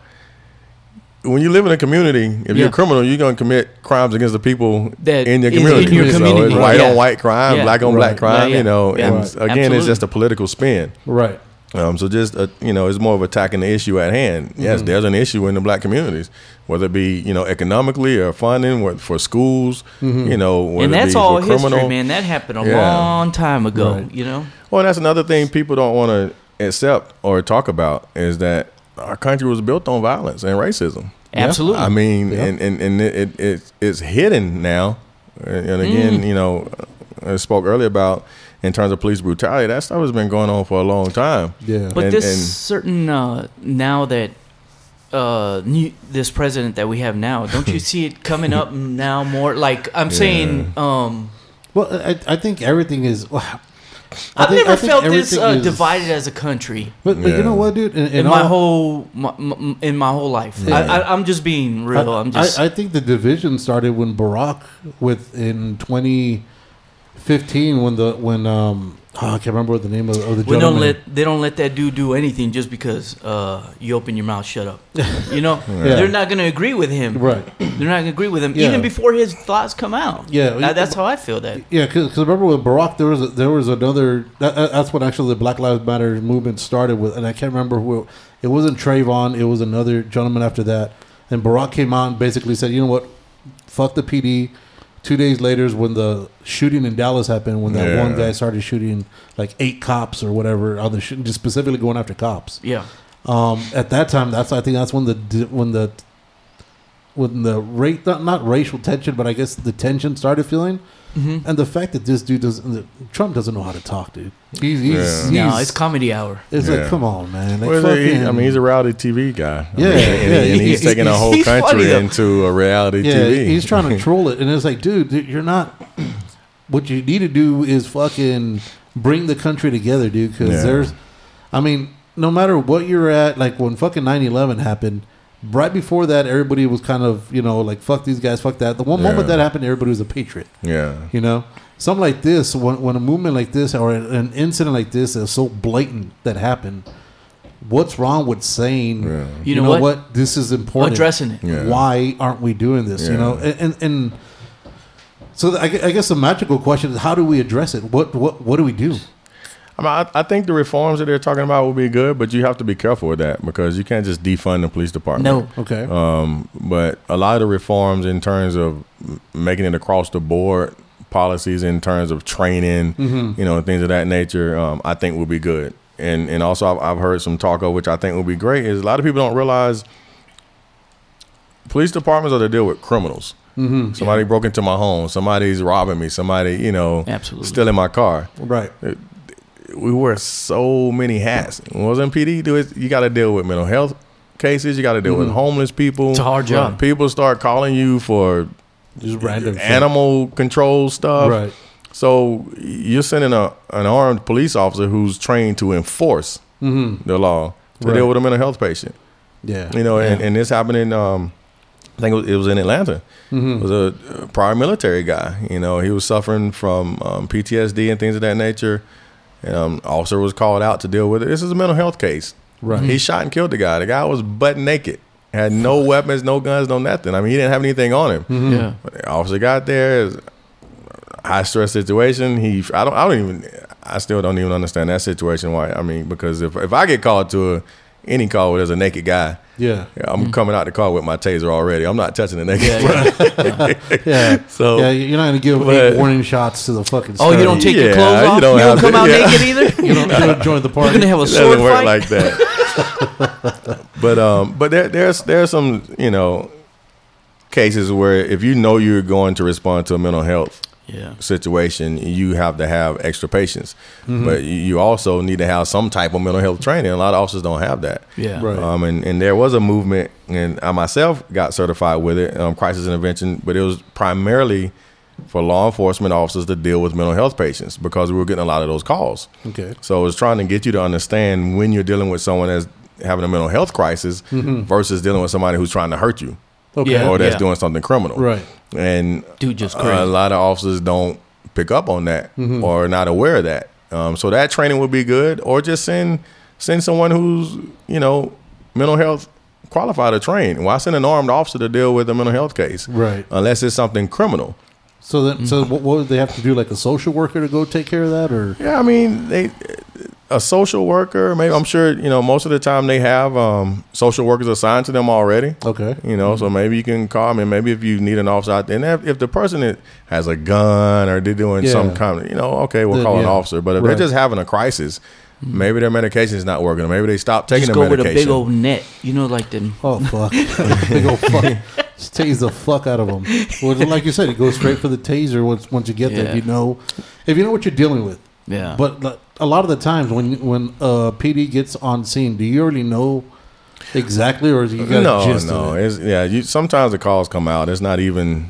when you live in a community, if you're a criminal, you're going to commit crimes against the people That in your is in community. your So community, it's white yeah. on white crime, Yeah. black on black crime. Yeah, yeah. You know, Yeah. and Right. again, Absolutely. it's just a political spin. Right. Um, so just uh, you know, it's more of attacking the issue at hand. Yes, Mm-hmm. there's an issue in the black communities, whether it be you know economically or funding wh- for schools. Mm-hmm. You know, whether and it that's be all history, criminal. man. That happened a Yeah. long time ago. Right. You know, Well, that's another thing people don't want to accept or talk about is that our country was built on violence and racism. absolutely. I mean, Yeah. and and, and it, it it's it's hidden now. And and Mm. again, you know, I spoke earlier about in terms of police brutality. That stuff has been going on for a long time. Yeah. But And- this and- certain uh, now that uh, new, this president that we have now, don't you see it coming up now more? Like I'm saying, um, well, I, I think everything is. I've think- never felt this uh, is- divided as a country But, but you know what, dude? In, in my whole my, my, in my whole life. Yeah. I, I'm just being real. I, I'm just I, I think the division started when Barack with in 2015 when the when um oh, I can't remember what the name of, of the we don't let they don't let that dude do anything just because uh, you open your mouth, shut up. You know, Yeah. they're not gonna agree with him. right. They're not gonna agree with him Yeah. even before his thoughts come out. Yeah, That- that's how I feel. That Yeah, because remember with Barack, there was a, there was another. That, that- that's when actually the Black Lives Matter movement started with, and I can't remember who. It wasn't Trayvon. It was another gentleman after that. And Barack came out and basically said, "You know what? Fuck the PD." Two days later is when the shooting in Dallas happened. When that Yeah. one guy started shooting like eight cops or whatever on the sh- just specifically going after cops. yeah. Um, at that time, that's I think that's when the when the when the rate not, not racial tension, but I guess the tension started feeling. Hmm And the fact that this dude doesn't, Trump doesn't know how to talk, dude. He's, he's, Yeah. he's No, it's comedy hour. it's Yeah. like, come on, man. Like, Well, he- I mean, he's a reality TV guy. I Yeah, mean, and, yeah, and he's he- taking a whole he's country into a reality yeah, TV. he's trying to troll it, and it's like, dude, dude, you're not. What you need to do is fucking bring the country together, dude. Because Yeah. there's, I mean, no matter what you're at, like when fucking 9-11 happened. Right before that, everybody was kind of, you know, like, fuck these guys, fuck that. The one moment Yeah. that happened, everybody was a patriot. yeah. You know, something like this, when, when a movement like this or an incident like this is so blatant that happened, what's wrong with saying, Yeah. You know what? this is important. Addressing it. Yeah. Why aren't we doing this? You know, and and, and so I, I guess the magical question is, how do we address it? What what what do we do? I mean, I, I think the reforms that they're talking about will be good, but you have to be careful with that because you can't just defund the police department. No. Okay, Um, but a lot of the reforms in terms of making it across the board policies in terms of training, you know, things of that nature, um, I think will be good. And and also I've, I've heard some talk of which I think will be great is a lot of people don't realize police departments are to deal with criminals. Mm-hmm. Somebody broke into my home. Somebody's robbing me. Somebody, you know, Absolutely. stealing my car. Right. We wear so many hats. When I was in PD, do it, you got to deal with mental health cases. You got to deal with homeless people. It's a hard job. People start calling you for Just random shit. animal control stuff. Right. So you're sending a an armed police officer who's trained to enforce Mm-hmm. the law to Right. deal with a mental health patient. Yeah. You know, and, Yeah. and this happened in um, I think it was, it was in Atlanta. Mhm. It was a prior military guy. You know, he was suffering from um, PTSD and things of that nature. And um, officer was called out to deal with it. This is a mental health case. Right. He shot and killed the guy. The guy was butt naked, had no weapons, no guns, no nothing. I mean, he didn't have anything on him. Mm-hmm. Yeah. When the officer got there, it's high stress situation. He, I don't, I don't even, I still don't even understand that situation. Why? I mean, because if if I get called to a any call where there's a naked guy, Yeah. yeah, I'm coming out the car with my taser already. I'm not touching the naked. Yeah, yeah. Yeah. So- yeah, you're not gonna give But- eight warning shots to the fucking. Oh, you don't take Yeah, your clothes off? You don't don't, come to- out yeah. naked either? You don't, you join the party. You're party. gonna have a It sword doesn't work fight? like that. but um, but there, there's there's some you know cases where if you know you're going to respond to a mental health yeah. situation, you have to have extra patience. But you- you also need to have some type of mental health training. A lot of officers don't have that. Yeah. Right. Um, and, and there was a movement, and I myself got certified with it, um, crisis intervention, but it was primarily for law enforcement officers to deal with mental health patients because we were getting a lot of those calls. Okay. So it was trying to get you to understand when you're dealing with someone that's having a mental health crisis versus dealing with somebody who's trying to hurt you Okay. Yeah. or that's doing something criminal. Right. And Dude, just a lot of officers don't pick up on that or are not aware of that. Um, so that training would be good, or just send send someone who's you know mental health qualified to train. Why send an armed officer to deal with a mental health case? Right. Unless it's something criminal. So then, so what, what would they have to do? Like a social worker to go take care of that, or Yeah, I mean, they a social worker. Maybe I'm sure you know most of the time they have um, social workers assigned to them already. okay, You know, so maybe you can call me. Maybe if you need an officer out there, and if, if the person that has a gun or they're doing some kind of, you know, okay, we'll Then, call an officer. But if Right. they're just having a crisis, maybe their medication is not working. Maybe they stopped taking Just the go with a big old net. You know, like the. oh fuck, big old fuck, just tase the fuck out of them. Well, like you said, you go straight for the taser once once you get there. If you know, if you know what you're dealing with. Yeah. But like, a lot of the times when when uh, PD gets on scene, do you already know exactly, or is you got no, gist no, it? it's yeah. You sometimes the calls come out. It's not even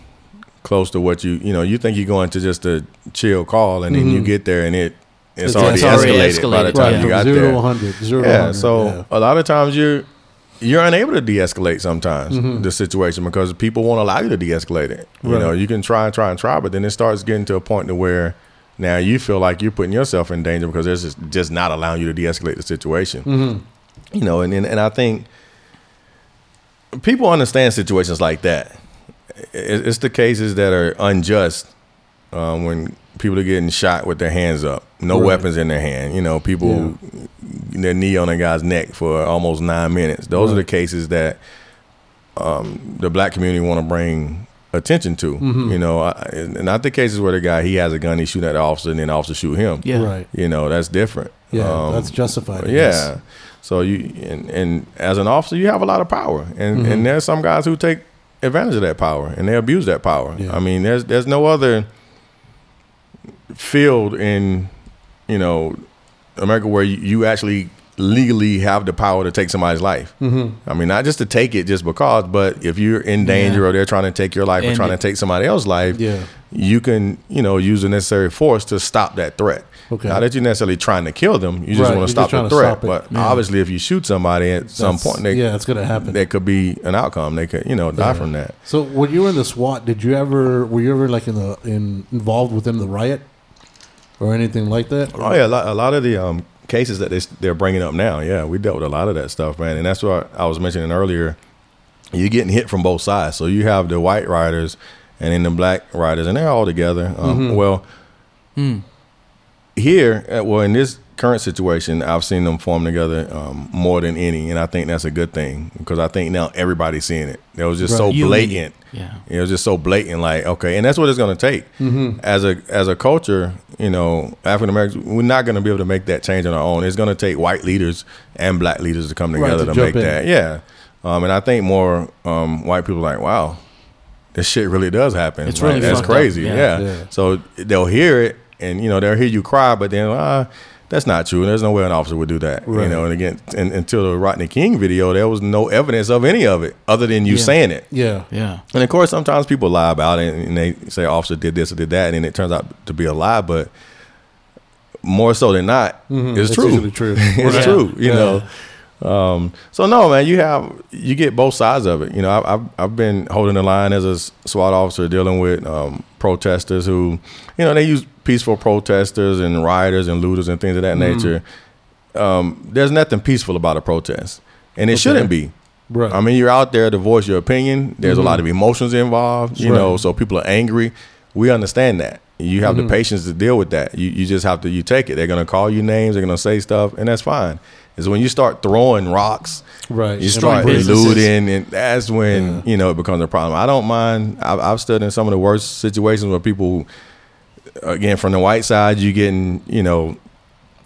close to what you you know. You think you're going to just a chill call, and then you Mhm. get there, and it it's, It's- already, it's already escalated, by the escalated, time yeah. you from got zero there. to 100, zero yeah 100. so yeah. a lot of times you're you're unable to de-escalate sometimes Mhm. the situation because people won't allow you to de-escalate it you know you can try and try and try but then it starts getting to a point to where now you feel like you're putting yourself in danger because they're just, just not allowing you to de-escalate the situation. Mhm. you know and, and and i think people understand situations like that. It's the cases that are unjust um, when people are getting shot with their hands up. No Right. weapons in their hand. You know people their knee on a guy's neck for almost nine minutes. Those are the cases that um, the black community want to bring attention to Mhm. you know I, and not the cases where the guy he has a gun he's shooting at the officer and then the officer shoot him yeah. Right. you know that's different Yeah, Um, that's justified. Yeah. So you and, and as an officer, you have a lot of power, and Mhm. and there's some guys who take advantage of that power and they abuse that power. Yeah. I mean, there's there's no other field in you know America where you, you actually legally have the power to take somebody's life. Mhm. I mean, not just to take it just because, but if you're in danger Yeah. or they're trying to take your life or And trying to take somebody else's life, Yeah. you can you know use the necessary force to stop that threat. Okay. Not that you're necessarily trying to kill them. You just Right, want to stop the threat. stop. But Yeah. obviously, if you shoot somebody at some point, they, yeah, it's gonna happen. That could be an outcome. They could, you know, die from that. So when you were in the SWAT, did you ever were you ever like in the in involved within the riot or anything like that? Oh yeah, a lot, a lot of the um, cases that they, they're bringing up now. Yeah, we dealt with a lot of that stuff, man. And that's what I was mentioning earlier. You're getting hit from both sides. So you have the white riders and then the black riders, and they're all together. Um, Mhm. Well, Hmm. here, uh, well, in this current situation, I've seen them form together um, more than any, and I think that's a good thing because I think now everybody's seeing it. It was just so Right. You- blatant. Yeah. It was just so blatant, like okay, and that's what it's going to take. Mm-hmm. As a as a culture, you know, African Americans, we're not going to be able to make that change on our own. It's going to take white leaders and black leaders to come Right, together to to, make in. that. Yeah, Um, and I think more um, white people are like, wow, this shit really does happen. It's Like, really that's crazy. Yeah. Yeah. Yeah. So they'll hear it, and you know they'll hear you cry, but then ah, that's not true. There's no way an officer would do that. Right. You know, and again, and, until the Rodney King video, there was no evidence of any of it other than you Yeah. saying it. Yeah. Yeah. And of course, sometimes people lie about it and they say officer did this or did that, and it turns out to be a lie. But more so than not, Mhm. it's, It's true. usually true. it's Yeah. true. You Yeah. know. Um, so no, man, you have you get both sides of it. You know, I, I've I've been holding the line as a SWAT officer dealing with um, protesters who, you know, they use peaceful protesters and rioters and looters and things of that Mm-hmm. nature. Um, there's nothing peaceful about a protest, and it Okay. shouldn't be. Right. I mean, you're out there to voice your opinion. There's a lot of emotions involved, you Mm-hmm. Right. know, so people are angry. We understand that. You have Mhm. the patience to deal with that. You you just have to you take it. They're gonna call you names. They're gonna say stuff, and that's fine. Is when you start throwing rocks, right. you start like businesses. looting, and that's when Yeah. you know it becomes a problem. I don't mind. I've, I've stood in some of the worst situations where people, again, from the white side, you getting you know,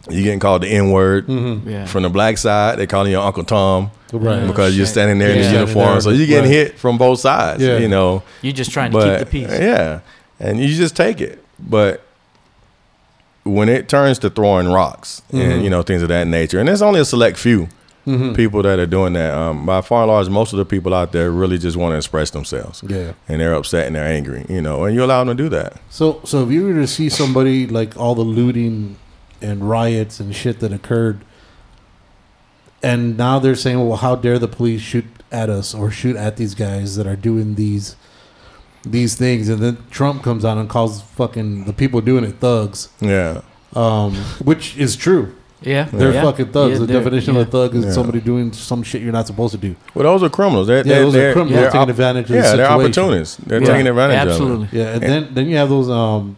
you getting called the N word. Mhm. Yeah. From the black side, they calling you Uncle Tom Right. because you're standing there in the uniform. So you're getting right. hit from both sides, Yeah. you know. You're just trying to But keep the peace. yeah, and you just take it. But when it turns to throwing rocks Mhm. and you know things of that nature, and there's only a select few Mhm. people that are doing that. Um, by far and large, most of the people out there really just want to express themselves, Yeah. and they're upset and they're angry, you know, and you allow them to do that. So, so if you were to see somebody like all the looting and riots and shit that occurred, and now they're saying, "Well, how dare the police shoot at us or shoot at these guys that are doing these these things?" And then Trump comes out and calls fucking the people doing it thugs, Yeah, um, which is true. Yeah. They're yeah. fucking thugs. Yeah, the definition yeah. of a thug is Yeah. somebody doing some shit you're not supposed to do. well, those are criminals. They're, Yeah, they're, those are they're- criminals they're taking op- advantage of Yeah, the they're opportunists. They're Yeah. taking advantage of Absolutely. Yeah, and then then you have those um,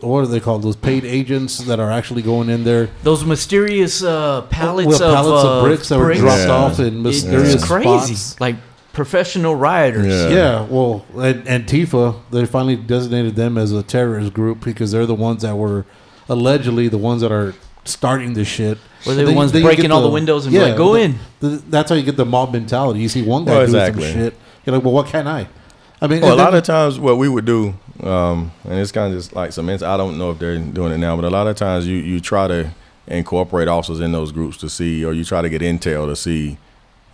what are they called? Those paid agents that are actually going in there. Those mysterious uh, pallets, With of, pallets of uh, bricks that were bricks. dropped Yeah. off in It- mysterious It's crazy. spots. Like professional rioters. Yeah. Yeah, well, and Antifa, they finally designated them as a terrorist group because they're the ones that were allegedly the ones that are starting this shit. Were they the ones then breaking get all the windows and be like, "Go the- in"? the- that's how you get the mob mentality. You see one guy Well, doing some shit, you're like, well, what can I? I mean, Well, a lot of times, what we would do, um, and it's kind of just like some. I don't know if they're doing it now, but a lot of times you you try to incorporate officers in those groups to see, or you try to get intel to see,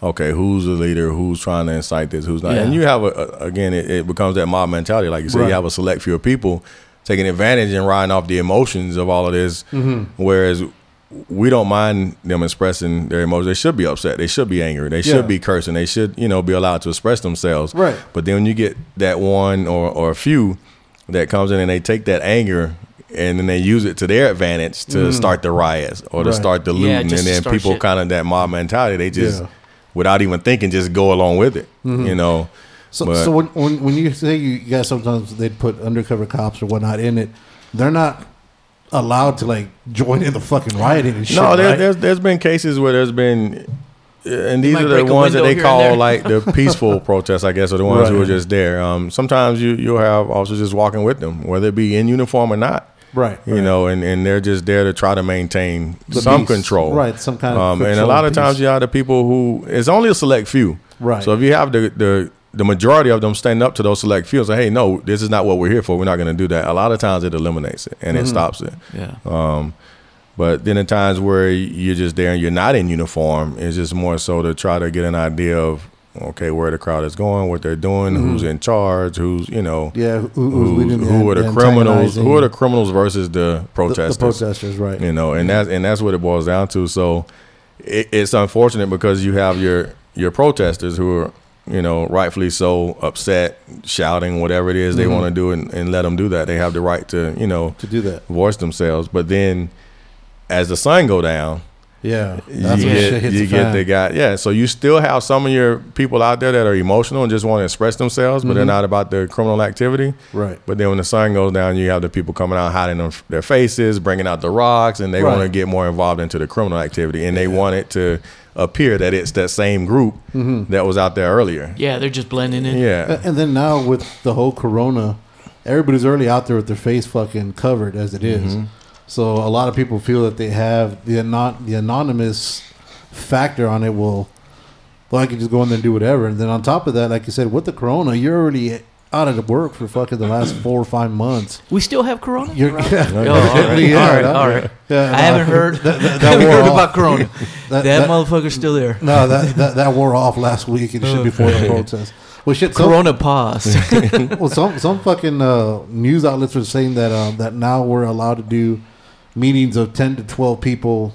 okay, who's the leader, who's trying to incite this, who's not, Yeah. and you have a, a again, it, it becomes that mob mentality, like you said, Right. you have a select few of people taking advantage and riding off the emotions of all of this, Mm-hmm. whereas. We don't mind them expressing their emotions. They should be upset. They should be angry. They should Yeah. be cursing. They should, you know, be allowed to express themselves. Right. But then when you get that one or, or a few that comes in and they take that anger and then they use it to their advantage to start the riots or to Right. start the looting, just and then people kind of that mob mentality. They just, Yeah. Without even thinking, just go along with it. You know. So, But- so when, when when you say you guys sometimes they'd put undercover cops or whatnot in it, they're not allowed to like join in the fucking rioting and shit. no, there, right? there's there's been cases where there's been, and these are the ones that they call like the peaceful protests, I guess, or the ones who Right. are just there. Um, sometimes you you'll have officers just walking with them, whether it be in uniform or not. Right. you right. know, and, and they're just there to try to maintain The some peace. control, Right, some kind of Um, and a lot of times you have the people who it's only a select few, Right. So if you have the the the majority of them stand up to those select few and say, "Hey, no, this is not what we're here for. We're not going to do that." A lot of times it eliminates it and Mm-hmm. it stops it. Yeah. Um, but then at times where you're just there and you're not in uniform, it's just more so to try to get an idea of okay where the crowd is going, what they're doing, who's in charge, who's you know. Mm-hmm. yeah, who, who's Who's, who are the the criminals? Who are the criminals versus the the, protesters? the protesters? Right. you know and that's and that's what it boils down to so it, it's unfortunate because you have your your protesters who are you know rightfully so upset shouting whatever it is they Mhm. want to do and, and let them do that they have the right to you know to do that. voice themselves but then as the sun go down Yeah, you that's when get, you the get the guy yeah so you still have some of your people out there that are emotional and just want to express themselves but they're Mhm. not about the criminal activity right. but then when the sun goes down, you have the people coming out hiding them, their faces, bringing out the rocks, and they Right. want to get more involved into the criminal activity, and they want it to appear that it's that same group Mm-hmm. that was out there earlier. Yeah, they're just blending in. Yeah, And then now with the whole corona, everybody's already out there with their face fucking covered as it is. Mhm. So a lot of people feel that they have the anon- the anonymous factor on it will so I could just go in there and do whatever. And then on top of that, like you said, with the corona, you're already out of the work for fucking the last four or five months. We still have Corona. You're, Oh, all right, Yeah, all right, that- all right. yeah, I haven't heard. that, that, I that haven't heard off. about Corona. That- that, that- motherfucker's still there. No, that, that that wore off last week and shit before the protest. Well, shit. Some, Corona paused. well, some some fucking uh, news outlets were saying that uh, that now we're allowed to do meetings of ten to twelve people,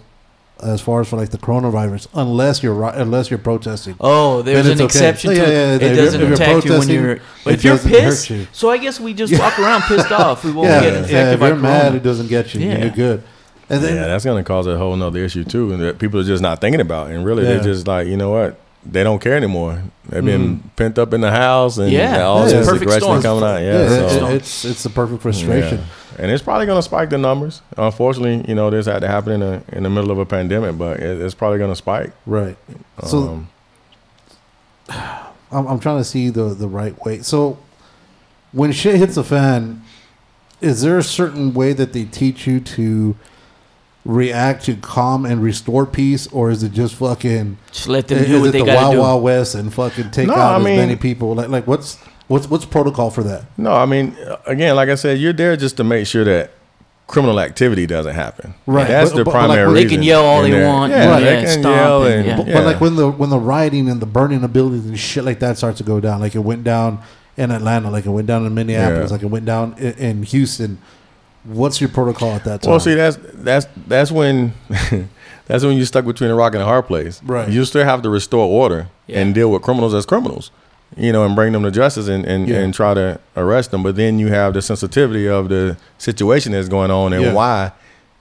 as far as for like the coronavirus, unless you're unless you're protesting. Oh, there's Then an it's okay. exception Yeah, to yeah, it. yeah, It if doesn't you're- if you're attack you when you're. But if you're pissed, you. so I guess we just walk around pissed off. We won't yeah, get infected yeah. If by you're mad, it doesn't get you. Yeah. You're good. And then yeah, that's gonna cause a whole nother issue too, and that people are just not thinking about. And really, Yeah. they're just like, you know what? They don't care anymore. They've been pent up in the house, and Yeah, all it's a this perfect aggression storm. coming out. yeah, Yeah, so, it's it's the perfect frustration. yeah. and it's probably gonna spike the numbers. Unfortunately, you know, this had to happen in a, in the middle of a pandemic, but it, it's probably gonna spike. Right. So Um, I'm, I'm trying to see the the right way. So when shit hits the fan, is there a certain way that they teach you to react to calm and restore peace, or is it just fucking? Just let them is do it what they the got Wild to do. Wild West and fucking take No, out I as mean- many people? Like like what's what's what's protocol for that? no, I mean, again, like I said, you're there just to make sure that criminal activity doesn't happen. Right, That's but- the but- but like primary when- They can yell all they want. Yeah, and, they yeah, can stomp yell and- and yeah. But, yeah. but like when the when the rioting and the burning of buildings and shit like that starts to go down, like it went down in Atlanta, like it went down in Minneapolis, Yeah. like it went down in, in Houston. What's your protocol at that time? Well, see, that's that's that's when that's when you're stuck between a rock and a hard place. Right. You still have to restore order Yeah. and deal with criminals as criminals, you know, and bring them to justice and and, Yeah. and try to arrest them. But then you have the sensitivity of the situation that's going on and Yeah. why.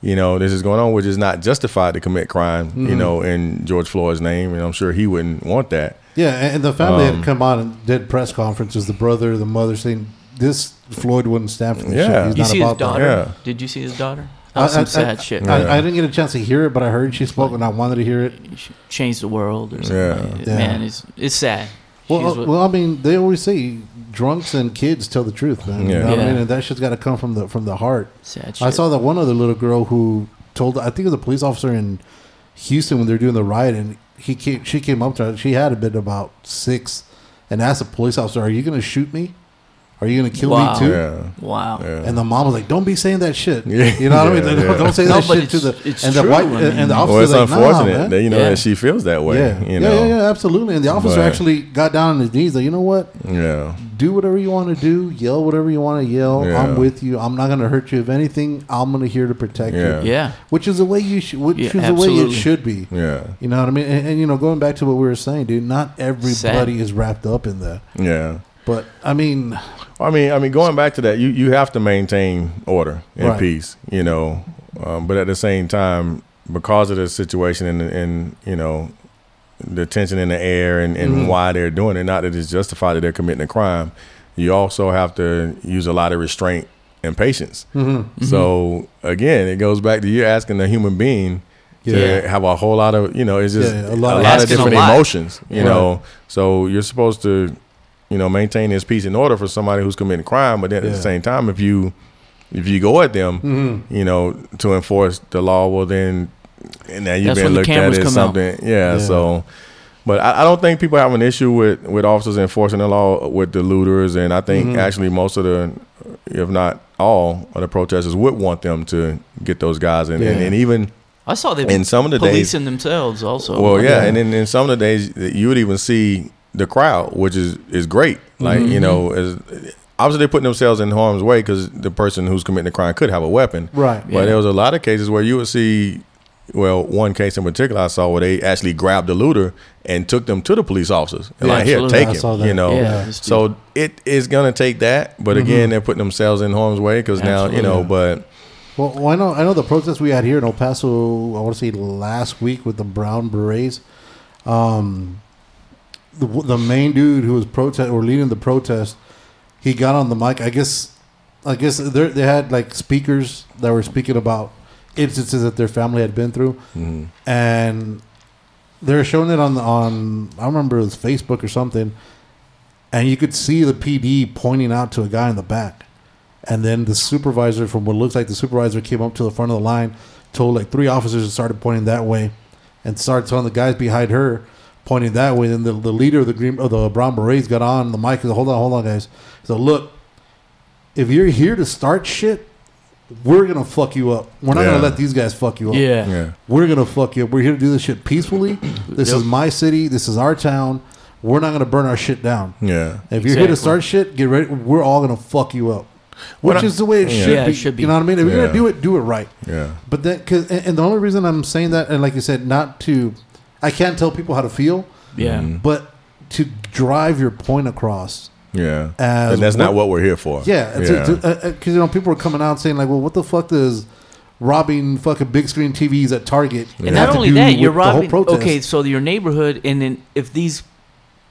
You know, this is going on, which is not justified to commit crime, Mm-hmm. you know, in George Floyd's name. And I'm sure he wouldn't want that. Yeah, and and the family Um, had come on and did press conferences. The brother, the mother, saying this Floyd wouldn't stand for this Yeah. shit. He's You not see his about that. daughter? Yeah. Did you see his daughter? That was I- some I- sad shit. I, Yeah. I didn't get a chance to hear it, but I heard she spoke, and I wanted to hear it. She changed the world or something. Yeah. like Man, it's it's sad. Well, uh, what- well, I mean, they always say drunks and kids tell the truth, man. You Yeah. know what I mean? And that shit's got to come from the from the heart. sad shit. I saw that one other little girl who told, I think it was a police officer in Houston when they're doing the riot, and he came, she came up to her. She had been about six, and asked the police officer, "Are you going to shoot me? Are you going to kill Wow. me too?" Yeah. Wow. Yeah. And the mom was like, "Don't be saying that shit." Yeah. You know what I mean? Yeah, Don't, yeah. don't say that but shit to the. it's- it's and the true, white I mean- and the well, it's like, "Nah, unfortunate man." that you know Yeah. that she feels that way. yeah. You yeah, know. yeah, yeah, absolutely. And the officer But- actually got down on his knees, like, you know what? Yeah. Do whatever you want to do. Yell whatever you want to yell. Yeah. I'm with you. I'm not going to hurt you. If anything, I'm going to here to protect Yeah. you. Yeah. Which is the way you should. Which Yeah, is the way it should be. Yeah. You know what I mean? And, and you know, going back to what we were saying, dude, not everybody Sad. is wrapped up in that. Yeah. But I mean, I mean, I mean, going back to that, you, you have to maintain order and Right. peace, you know. Um, but at the same time, because of the situation and, and you know, the tension in the air and, and Mhm. why they're doing it, not that it's justified that they're committing a crime, you also have to use a lot of restraint and patience. mhm. So again, it goes back to you asking the human being Yeah. to have a whole lot of you know, it's just Yeah, a a lot lot, of- of a different lot. emotions, you Right. know. So you're supposed to, you know, maintain this peace and order for somebody who's committing crime, but then at the same time, if you if you go at them, Mhm. you know, to enforce the law, well then, and now you've That's been looked at cameras as something, yeah, Yeah. So, but I, I don't think people have an issue with with officers enforcing the law with the looters, and I think Mhm. actually most of the, if not all, of the protesters would want them to get those guys, and and, Yeah. and even I saw them in some of the days, policing themselves also. well, yeah, Yeah. and then in some of the days you would even see the crowd, which is is great. Like Mm-hmm. you know, as obviously they're putting themselves in harm's way because the person who's committing the crime could have a weapon. right. But Yeah. there was a lot of cases where you would see, well, one case in particular I saw where they actually grabbed the looter and took them to the police officers and Yeah, like, here, take I him. You know, Yeah, so it is gonna take that. But again, they're putting themselves in harm's way because now you know. But Well, well, I know I know the protest we had here in El Paso. I want to say last week with the brown berets. Um, the the main dude who was protest or leading the protest, he got on the mic. I guess, I guess they they had like speakers that were speaking about instances that their family had been through, mhm. and they're showing it on on I remember it was Facebook or something, and you could see the PD pointing out to a guy in the back, and then the supervisor from what looks like the supervisor came up to the front of the line, told like three officers and started pointing that way, and started telling the guys behind her, pointing that way. Then the, the leader of the green of the Brown Berets got on the mic and said, "Hold on, hold on, guys." So look, if you're here to start shit, we're gonna fuck you up. We're not Yeah. gonna let these guys fuck you up. Yeah. Yeah. We're gonna fuck you up. We're here to do this shit peacefully. This Yep. is my city. This is our town. We're not gonna burn our shit down. Yeah. If you're here to start shit, get ready. We're all gonna fuck you up, which I- is the way it Yeah. should, Yeah, be. it should be. You know what I mean? If you're gonna do it, do it right. Yeah. But then, cause, and, and the only reason I'm saying that, and like you said, not to, I can't tell people how to feel, Yeah. but to drive your point across. Yeah. As and that's not what- what we're here for. Yeah, because uh, you know people are coming out saying like, well, what the fuck does robbing fucking big screen TVs at Target And have not only that, you're with the whole robbing. Okay, so your neighborhood, and then if these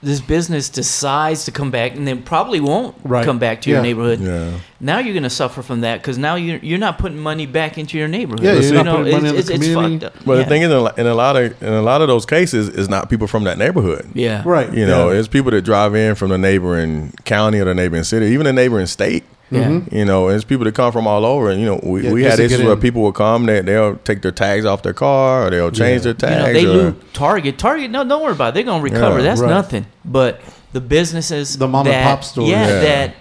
this business decides to come back, and then probably won't Right. come back to Yeah. your neighborhood. Yeah. Now you're gonna suffer from that because now you're you're not putting money back into your neighborhood. Yeah, you're you not know, putting money in the it's, it's, it's community. fucked up. But yeah. the thing is, in a- lot of in a lot of those cases, it's not people from that neighborhood. yeah, right? You know, it's people that drive in from the neighboring county or the neighboring city, even the neighboring state. Yeah. Mm-hmm. You know, it's people that come from all over. And you know, we, Yeah, we had to issues where people will come, they they'll take their tags off their car or they'll change Yeah. their You know, tags. they or, loot Target. Target, no, don't worry about it. They're gonna recover. Yeah, That's right. nothing. But the businesses, The mom and pop stores. yeah, Yeah. that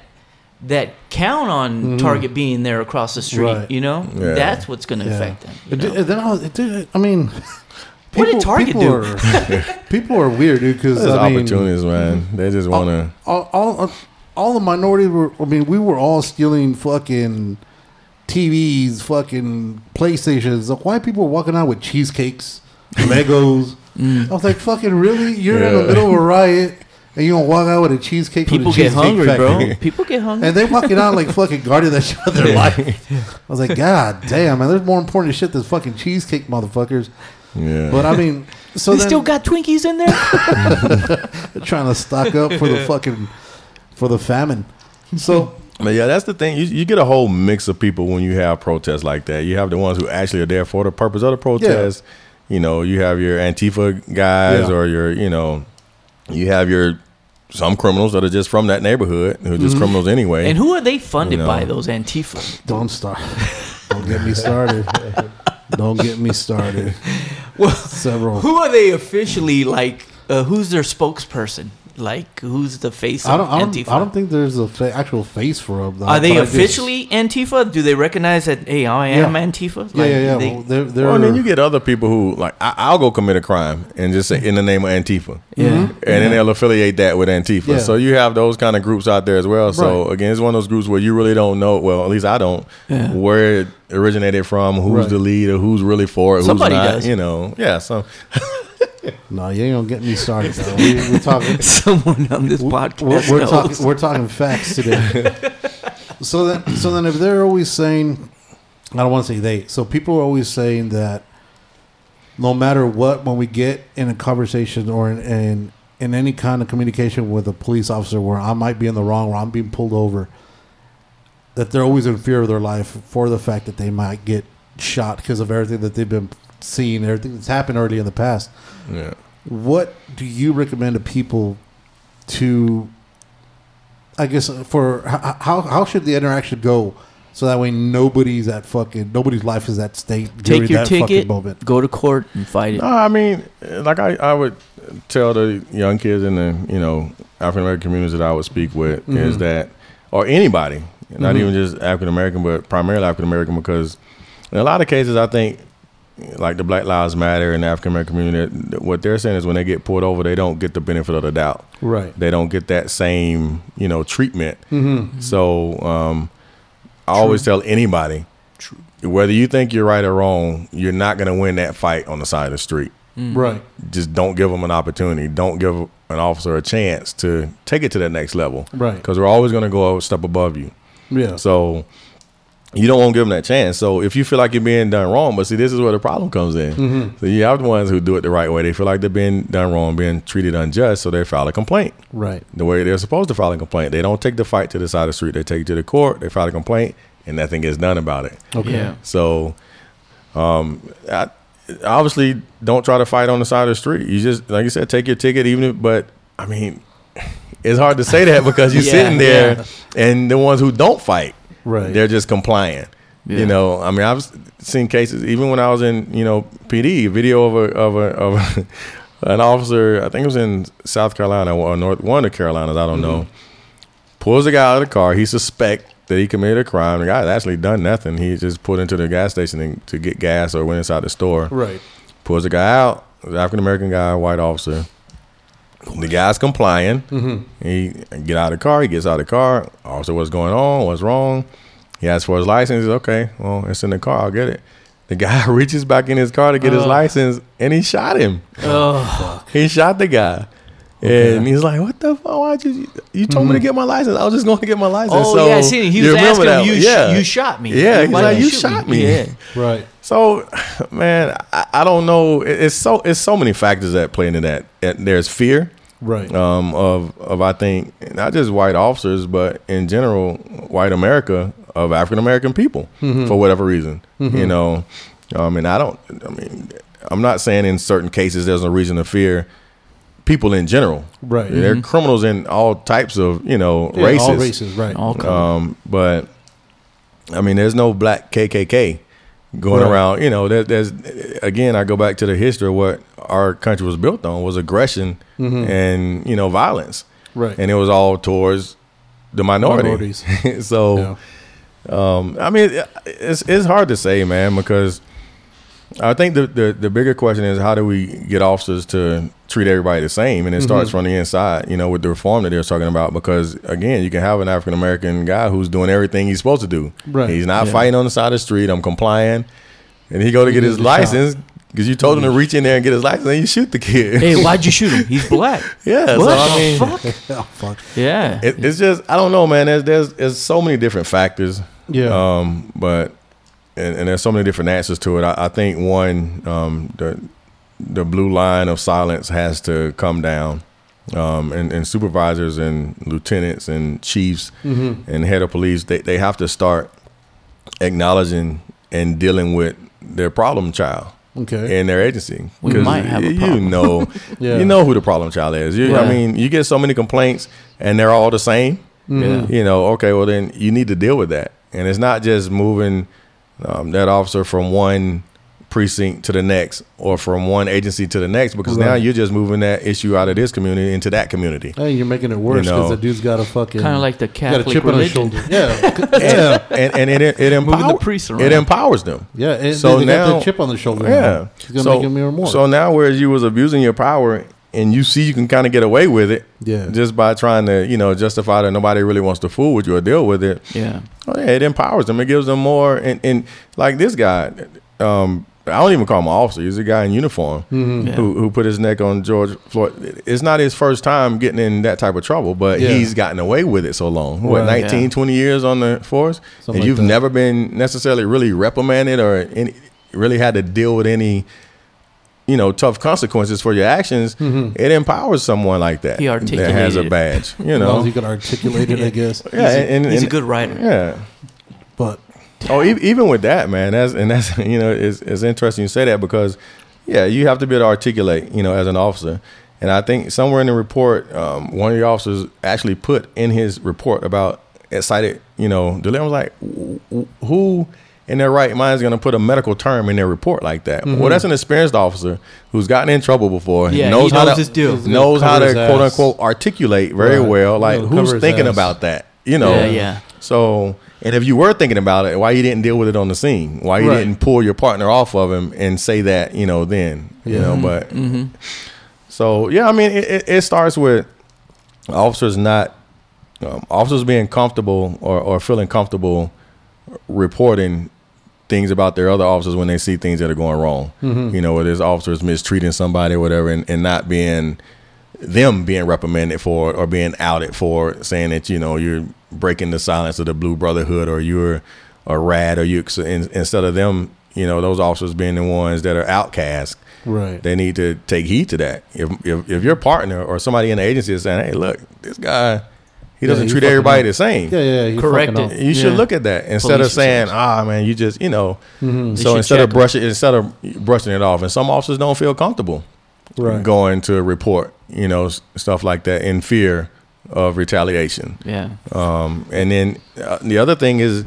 that count on mm-hmm. Target being there across the street. Right. You know, Yeah. that's what's gonna Yeah. affect them. you It did- know? then I, was, it did, I mean, What did Target people do? Are, people are weird, dude. Because There's I mean, opportunities, man. They just want to. all, all, all the minorities were. I mean, we were all stealing fucking TVs, fucking PlayStations. The white people were walking out with cheesecakes, Legos. Mm. I was like, fucking really? You're in the middle of a riot and you gonna walk out with a cheesecake? People the get Cheesecake hungry, bro. People get hungry. And they walking out like fucking guarding that shit of their life. I was like, God damn, man, there's more important shit than fucking cheesecake, motherfuckers. Yeah. But I mean, so they then still got Twinkies in there. trying to stock up for the fucking for the famine. So But yeah, that's the thing. You, you get a whole mix of people when you have protests like that. You have the ones who actually are there for the purpose of the protest. You know, you have your Antifa guys Yeah. or your, you know, you have your some criminals that are just from that neighborhood who are just criminals anyway. and who are they funded You know. by? Those Antifa. don't start. Don't get me started. Don't get me started. Well, Several. who are they officially like? Uh, who's their spokesperson? Like, who's the face of I don't. I don't, Antifa? I don't think there's a fa- actual face for them. though, Are they but I just- officially Antifa? Do they recognize that? Hey, I am Yeah. Antifa. Yeah, yeah, yeah. they- well, they're, they're, well, and then you get other people who like I, I'll go commit a crime and just say in the name of Antifa. yeah. Mhm. and then they'll affiliate that with Antifa. Yeah. So you have those kind of groups out there as well. So Right. again, it's one of those groups where you really don't know. Well, at least I don't Yeah. where it originated from, who's Right. the leader, who's really for it, who's Somebody not. does. You know, yeah. So no, you ain't gonna get me started. Though. We, we're talking. Someone on this podcast. We're, we're talking. We're talking facts today. so then, so then, if they're always saying, I don't want to say they. So people are always saying that no matter what, when we get in a conversation or in, in in any kind of communication with a police officer, where I might be in the wrong, where I'm being pulled over, that they're always in fear of their life for the fact that they might get shot because of everything that they've been seeing, everything that's happened already in the past yeah. what do you recommend to people to i guess for how how should the interaction go so that way nobody's at fucking nobody's life is at stake during Take your that fucking ticket, moment go to court, and fight it. No, I mean, like I, I would tell the young kids in the you know African American communities that I would speak with is Mhm. that, or anybody, not Mhm. even just African American, but primarily African American, because in a lot of cases, I think like the Black Lives Matter and the African American community, what they're saying is when they get pulled over, they don't get the benefit of the doubt. right They don't get that same you know treatment. mm-hmm. So um, I always tell anybody, whether you think you're right or wrong, you're not going to win that fight on the side of the street right just don't give them an opportunity. Don't give an officer a chance to take it to that next level right because we're always going to go a step above you. yeah So you don't want to give them that chance. So if you feel like you're being done wrong, but see, this is where the problem comes in. Mhm. So you have the ones who do it the right way. They feel like they're being done wrong, being treated unjust, so they file a complaint right the way they're supposed to file a complaint. They don't take the fight to the side of the street. They take it to the court. They file a complaint, and nothing gets done about it. okay Yeah. So, um, I, obviously, don't try to fight on the side of the street. You just, like you said, take your ticket, even if, but I mean, it's hard to say that because you're Yeah, sitting there yeah. and the ones who don't fight, right they're just complying. Yeah. You know, I mean, I've seen cases even when I was in, you know, PD, a video of a of a of a, an officer, I think it was in South Carolina or North one of the Carolinas, I don't know, mm-hmm. pulls the guy out of the car. He suspect that he committed a crime. The guy had actually done nothing. He just pulled into the gas station to- to get gas or went inside the store. Right. Pulls the guy out. African American guy, white officer. The guy's complying. Mm-hmm. He get out of the car. He gets out of the car. Officer, what's going on? What's wrong? He asks for his license. He's okay. Well, it's in the car. I'll get it. The guy reaches back in his car to get his license, and he shot him. Oh, He shot the guy. And he's like, "What the fuck? Why'd you? You told me to mm-hmm. get my license. I was just going to get my license." oh so yeah, see. He was asking him, you, sh- yeah, you shot me. Yeah, he's like, did "You shoot shot me." Yeah. Right. So, man, I, I don't know. It- It's so it's so many factors that play into that. And There's fear Right. um, of of I think not just white officers, but in general, white America of African American people for whatever reason. You know, um, and I don't. I mean, I'm not saying in certain cases there's no reason to fear people in general. Right. They're criminals in all types of you know Yeah, races. All races. Right. All color. Um, but I mean, there's no black KKK going Right. around. You know, there, there's again, I go back to the history of what our country was built on was aggression and you know violence, right. and it was all towards the minority. Minorities. so, yeah. um, I mean, it's it's hard to say, man, because I think the, the the bigger question is how do we get officers to treat everybody the same, and it Mm-hmm. starts from the inside, you know, with the reform that they're talking about. Because again, you can have an African American guy who's doing everything he's supposed to do. Right. He's not Yeah. fighting on the side of the street. I'm complying, and he go to get his gets shot. license because you told him to reach in there and get his license, and you shoot the kid. hey, why'd you shoot him? He's black. yeah. What So I mean, fuck? Oh, fuck. Yeah. it, it's just I don't know, man. There's there's there's so many different factors. Yeah. Um, but and, and there's so many different answers to it. I, I think one, um, the the blue line of silence has to come down. Um, and, and supervisors and lieutenants and chiefs Mm-hmm. and head of police, they, they have to start acknowledging and dealing with their problem child Okay. in their agency. We 'Cause might have a you know, Yeah. you know who the problem child is. You, I mean, you get so many complaints and they're all the same. Yeah. You know, okay, well then you need to deal with that, and it's not just moving um, that officer from one precinct to the next or from one agency to the next because now you're just moving that issue out of this community into that community. Hey, you're making it worse You because know. the dude's got a fucking Kind of like the got a Catholic chip on his religion. shoulder. Yeah. yeah. and and it it, Moving the empower, priests around. it empowers them. Yeah. And So they got now- the chip on the shoulder. Yeah, now. He's gonna so, make him more. So now, whereas you was abusing your power, and you see you can kind of get away with it, Yeah. just by trying to you know justify that nobody really wants to fool with you or deal with it. Yeah. Oh, yeah, it empowers them. It gives them more. And, and like this guy, um, I don't even call him an officer. He's a guy in uniform Mm-hmm. Yeah. who, who put his neck on George Floyd. It's not his first time getting in that type of trouble, but Yeah. he's gotten away with it so long. What, Right. 19, Yeah. 20 years on the force? Something and you've that. never been necessarily really reprimanded or any, really had to deal with any, you know, tough consequences for your actions. Mm-hmm. It empowers someone like that He that has a badge. You as long know, as he can articulate it, I guess. yeah, and, He's a good writer. Yeah. But Oh, e- even with that, man, that's and that's you know, it's, it's interesting you say that because, yeah, you have to be able to articulate, you know, as an officer, and I think somewhere in the report, um, one of the officers actually put in his report about cited, you know, delirium was like, wh- wh- who in their right mind is going to put a medical term in their report like that? Well, mm-hmm. that's an experienced officer who's gotten in trouble before, Yeah, knows he how knows to his deal. Knows how to quote unquote articulate very Right. well. Like, who's thinking ass. about that? You know, Yeah, yeah. so, and if you were thinking about it, why you didn't deal with it on the scene? Why you Right. didn't pull your partner off of him and say that, you know, then, you know, mm-hmm. but mm-hmm. so yeah, I mean, it, it, it starts with officers not um, officers being comfortable or, or feeling comfortable reporting things about their other officers when they see things that are going wrong. Mm-hmm. You know, whether there's officers mistreating somebody or whatever, and, and not being them being reprimanded for or being outed for saying that you know you're breaking the silence of the Blue Brotherhood or you're a rat or you instead of them, you know, those officers being the ones that are outcast. right. They need to take heed to that. If, if if your partner or somebody in the agency is saying, "Hey, look, this guy, he doesn't he treat everybody up. the same." yeah, yeah. He Correct it. You should Yeah. look at that instead of saying, yourselves. "Ah, man, you just you know." Mm-hmm. So instead of check 'em. brushing instead of brushing it off, and some officers don't feel comfortable Right. going to report, you know, stuff like that in fear of retaliation. Yeah. Um, and then uh, the other thing is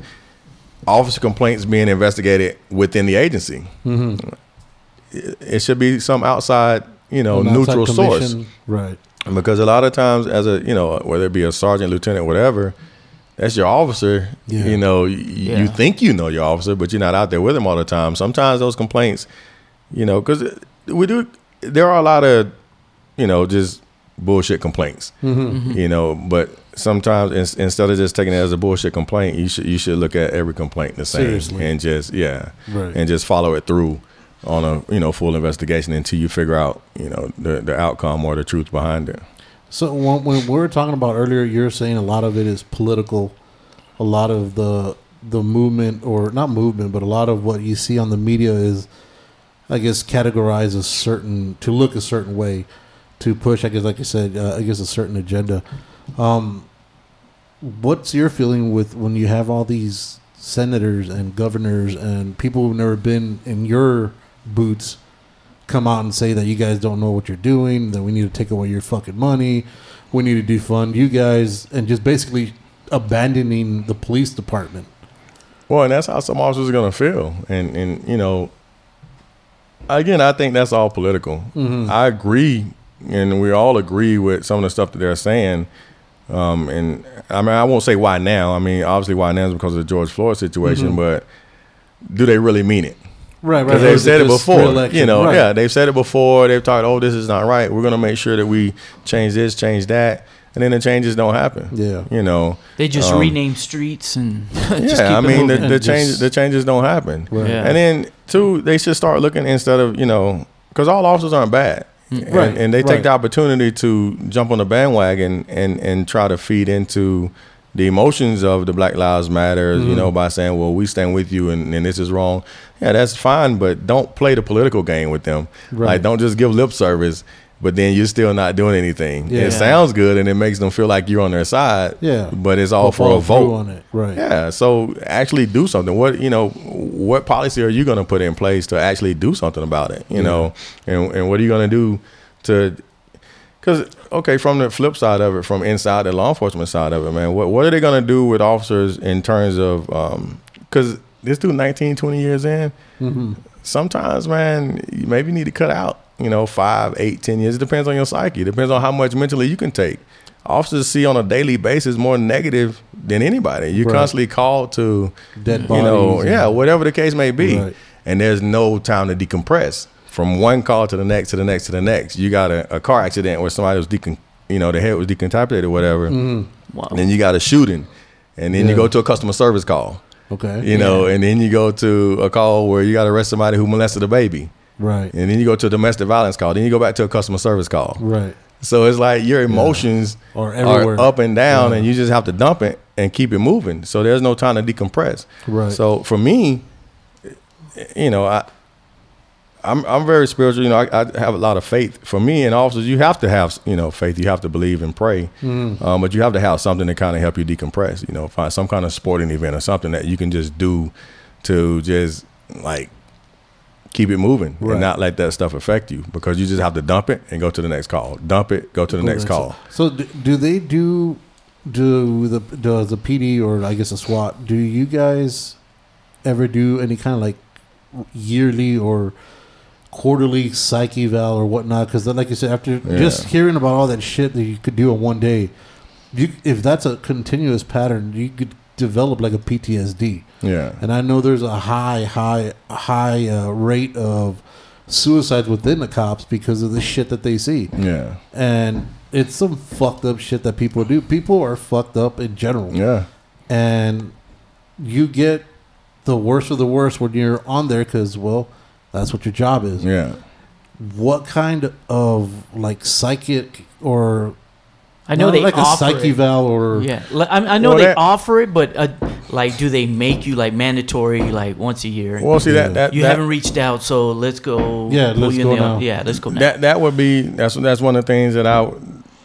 officer complaints being investigated within the agency. Mm-hmm. It, it should be some outside you know An outside neutral source. Right. Because a lot of times, as a you know, whether it be a sergeant, lieutenant, whatever, that's your officer. Yeah. You know, y- Yeah. you think you know your officer, but you're not out there with him all the time. Sometimes those complaints, you know, because we do. There are a lot of, you know, just bullshit complaints. Mm-hmm. You know, but sometimes ins- instead of just taking it as a bullshit complaint, you should you should look at every complaint the same Seriously. and just yeah, Right. and just follow it through on a you know full investigation until you figure out you know the the outcome or the truth behind it. So when, when we were talking about earlier, you're saying a lot of it is political. A lot of the the movement, or not movement, but a lot of what you see on the media is, I guess, categorized as certain to look a certain way, to push. I guess, like you said, uh, I guess a certain agenda. Um, what's your feeling with when you have all these senators and governors and people who've never been in your boots come out and say that you guys don't know what you're doing, that we need to take away your fucking money, we need to defund you guys, and just basically abandoning the police department. Well, and that's how some officers are gonna feel, and and you know, again, I think that's all political. I agree, and we all agree with some of the stuff that they're saying. Um, and I mean, I won't say why now. I mean, obviously, why now is because of the George Floyd situation, but do they really mean it? Right, right. They've said it before. You know, yeah, they've said it before. They've talked, oh, this is not right. We're gonna make sure that we change this, change that, and then the changes don't happen. Yeah. you know. They just Um, rename streets and just keep yeah, I mean the, the changes the changes don't happen. Right. Yeah. And then two, they should start looking instead of you know because all officers aren't bad. And, Mm. Right, and they take right. the opportunity to jump on the bandwagon and and try to feed into the emotions of the Black Lives Matter, Mm-hmm. you know, by saying, "Well, we stand with you, and, and this is wrong." Yeah, that's fine, but don't play the political game with them. Right. Like, don't just give lip service, but then you're still not doing anything. Yeah. It sounds good, and it makes them feel like you're on their side. Yeah. but it's all Or for a vote. on it. Right. Yeah, so actually do something. What you know, what policy are you going to put in place to actually do something about it? You know, and and what are you going to do to? Because okay, from the flip side of it, from inside the law enforcement side of it, man, what what are they going to do with officers in terms of? Um, because this dude, 19, 20 years in, mm-hmm. sometimes, man, you maybe need to cut out. You know, five, eight, ten years. It depends on your psyche. It depends on how much mentally you can take. Officers see on a daily basis more negative than anybody. You're Right. constantly called to Dead you know, yeah, whatever the case may be. Right. And there's no time to decompress from one call to the next to the next to the next. You got a, a car accident where somebody was decon, you know, the head was decapitated or whatever. Mm-hmm. wow. And then you got a shooting, and then Yeah. you go to a customer service call. Okay. You know, and then you go to a call where you got to arrest somebody who molested a baby. Right. And then you go to a domestic violence call. Then you go back to a customer service call. Right. So it's like your emotions Are are, up and down, Yeah. and you just have to dump it and keep it moving. So there's no time to decompress. Right. So for me, you know, I. I'm I'm very spiritual. You know, I, I have a lot of faith. For me and officers, you have to have you know faith. You have to believe and pray, Mm-hmm. um, but you have to have something to kind of help you decompress. You know, find some kind of sporting event or something that you can just do to just like keep it moving Right. and not let that stuff affect you because you just have to dump it and go to the next call. Dump it, go to the next call. So do, do they do do the does the PD or I guess a SWAT? Do you guys ever do any kind of like yearly or quarterly psyche eval or whatnot? Because then, like you said, after just hearing about all that shit that you could do in one day, you if that's a continuous pattern, you could develop like a PTSD. Yeah. And I know there's a high, high, high uh, rate of suicides within the cops because of the shit that they see Yeah. and it's some fucked up shit that people do. People are fucked up in general, Yeah. and you get the worst of the worst when you're on there because, well, that's what your job is. Yeah. What kind of like psychic or I know not they like a offer psych it. eval or Yeah, like, I, I know Well, they that- offer it, but uh, like, do they make you like mandatory like once a year? Well, see Yeah. that that you that, haven't reached out, so let's go. Yeah, let's you in go the- now. Yeah, let's go now. that that would be that's that's one of the things that I